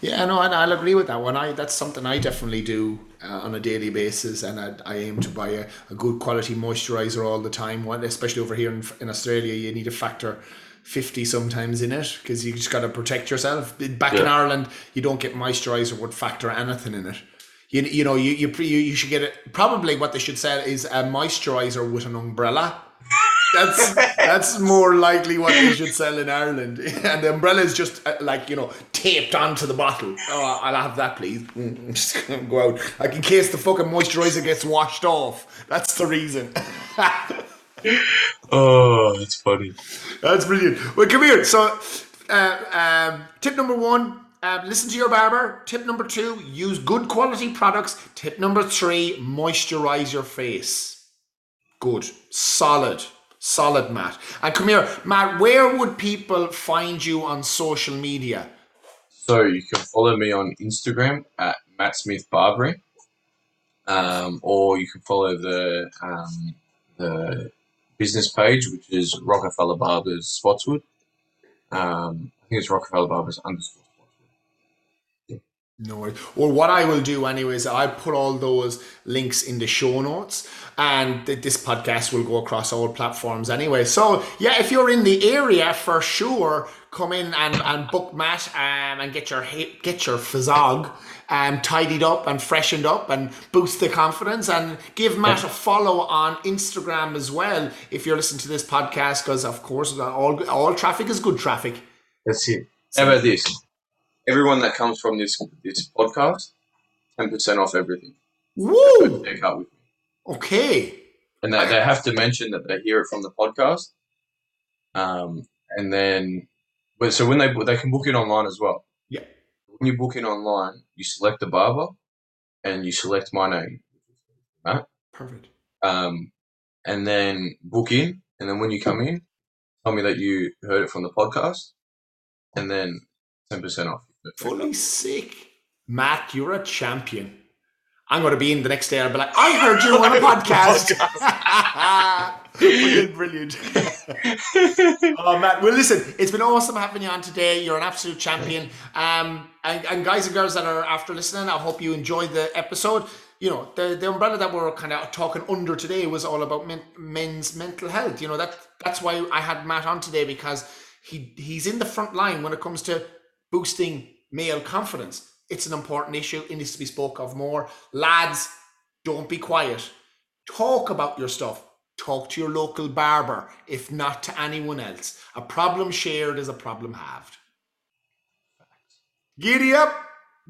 Yeah, no, and I'll agree with that one. I that's something I definitely do uh, on a daily basis, and I, I aim to buy a, a good quality moisturizer all the time. One, especially over here in, in Australia, you need a factor fifty sometimes in it because you just got to protect yourself. Back in Ireland, you don't get moisturizer with factor anything in it. You, you know you you, you you should get it. Probably what they should sell is a moisturizer with an umbrella. That's that's more likely what they should sell in Ireland. And the umbrella is just uh, like you know taped onto the bottle. Oh, I'll have that, please. Mm, Just gonna go out, like in case the fucking moisturizer gets washed off. That's the reason. Oh, that's funny. That's brilliant. Well, come here. So, uh, um, tip number one: um, listen to your barber. Tip number two: use good quality products. Tip number three: moisturize your face. Good, solid, solid, Matt. And come here, Matt. Where would people find you on social media? So you can follow me on Instagram at Matt Smith Barbering, um, or you can follow the um, the business page, which is Rockefeller Barbers Spotswood. Um, I think it's Rockefeller Barbers underscore. No worries. Or what I will do, anyways, I put all those links in the show notes, and th- this podcast will go across all platforms anyway. So yeah, if you're in the area, for sure, come in and, and book Matt um, and get your ha- get your fazog um, tidied up and freshened up and boost the confidence and give Matt a follow on Instagram as well if you're listening to this podcast because of course all all traffic is good traffic. That's it. How about this? Everyone that comes from this this podcast, ten percent off everything. Woo! Check out with me. Okay. and they, they have to mention that they hear it from the podcast. Um, and then, but so when they they can book it online as well. Yeah. When you book it online, you select the barber, and you select my name, right? Perfect. um, and then book in. And then when you come in, tell me that you heard it from the podcast, and then ten percent off. Fully sick. Matt, you're a champion. I'm going to be in the next day. I'll be like, I heard you on a podcast. brilliant, brilliant. oh, Matt. Well, listen, it's been awesome having you on today. You're an absolute champion. Um, and, and guys and girls that are after listening, I hope you enjoyed the episode. You know, the, the umbrella that we're kind of talking under today was all about men, men's mental health. You know, that that's why I had Matt on today because he he's in the front line when it comes to boosting male confidence. It's an important issue. It needs to be spoke of more. Lads, don't be quiet. Talk about your stuff. Talk to your local barber, if not to anyone else. A problem shared is a problem halved. Giddy up!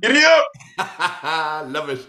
Giddy up! Love it.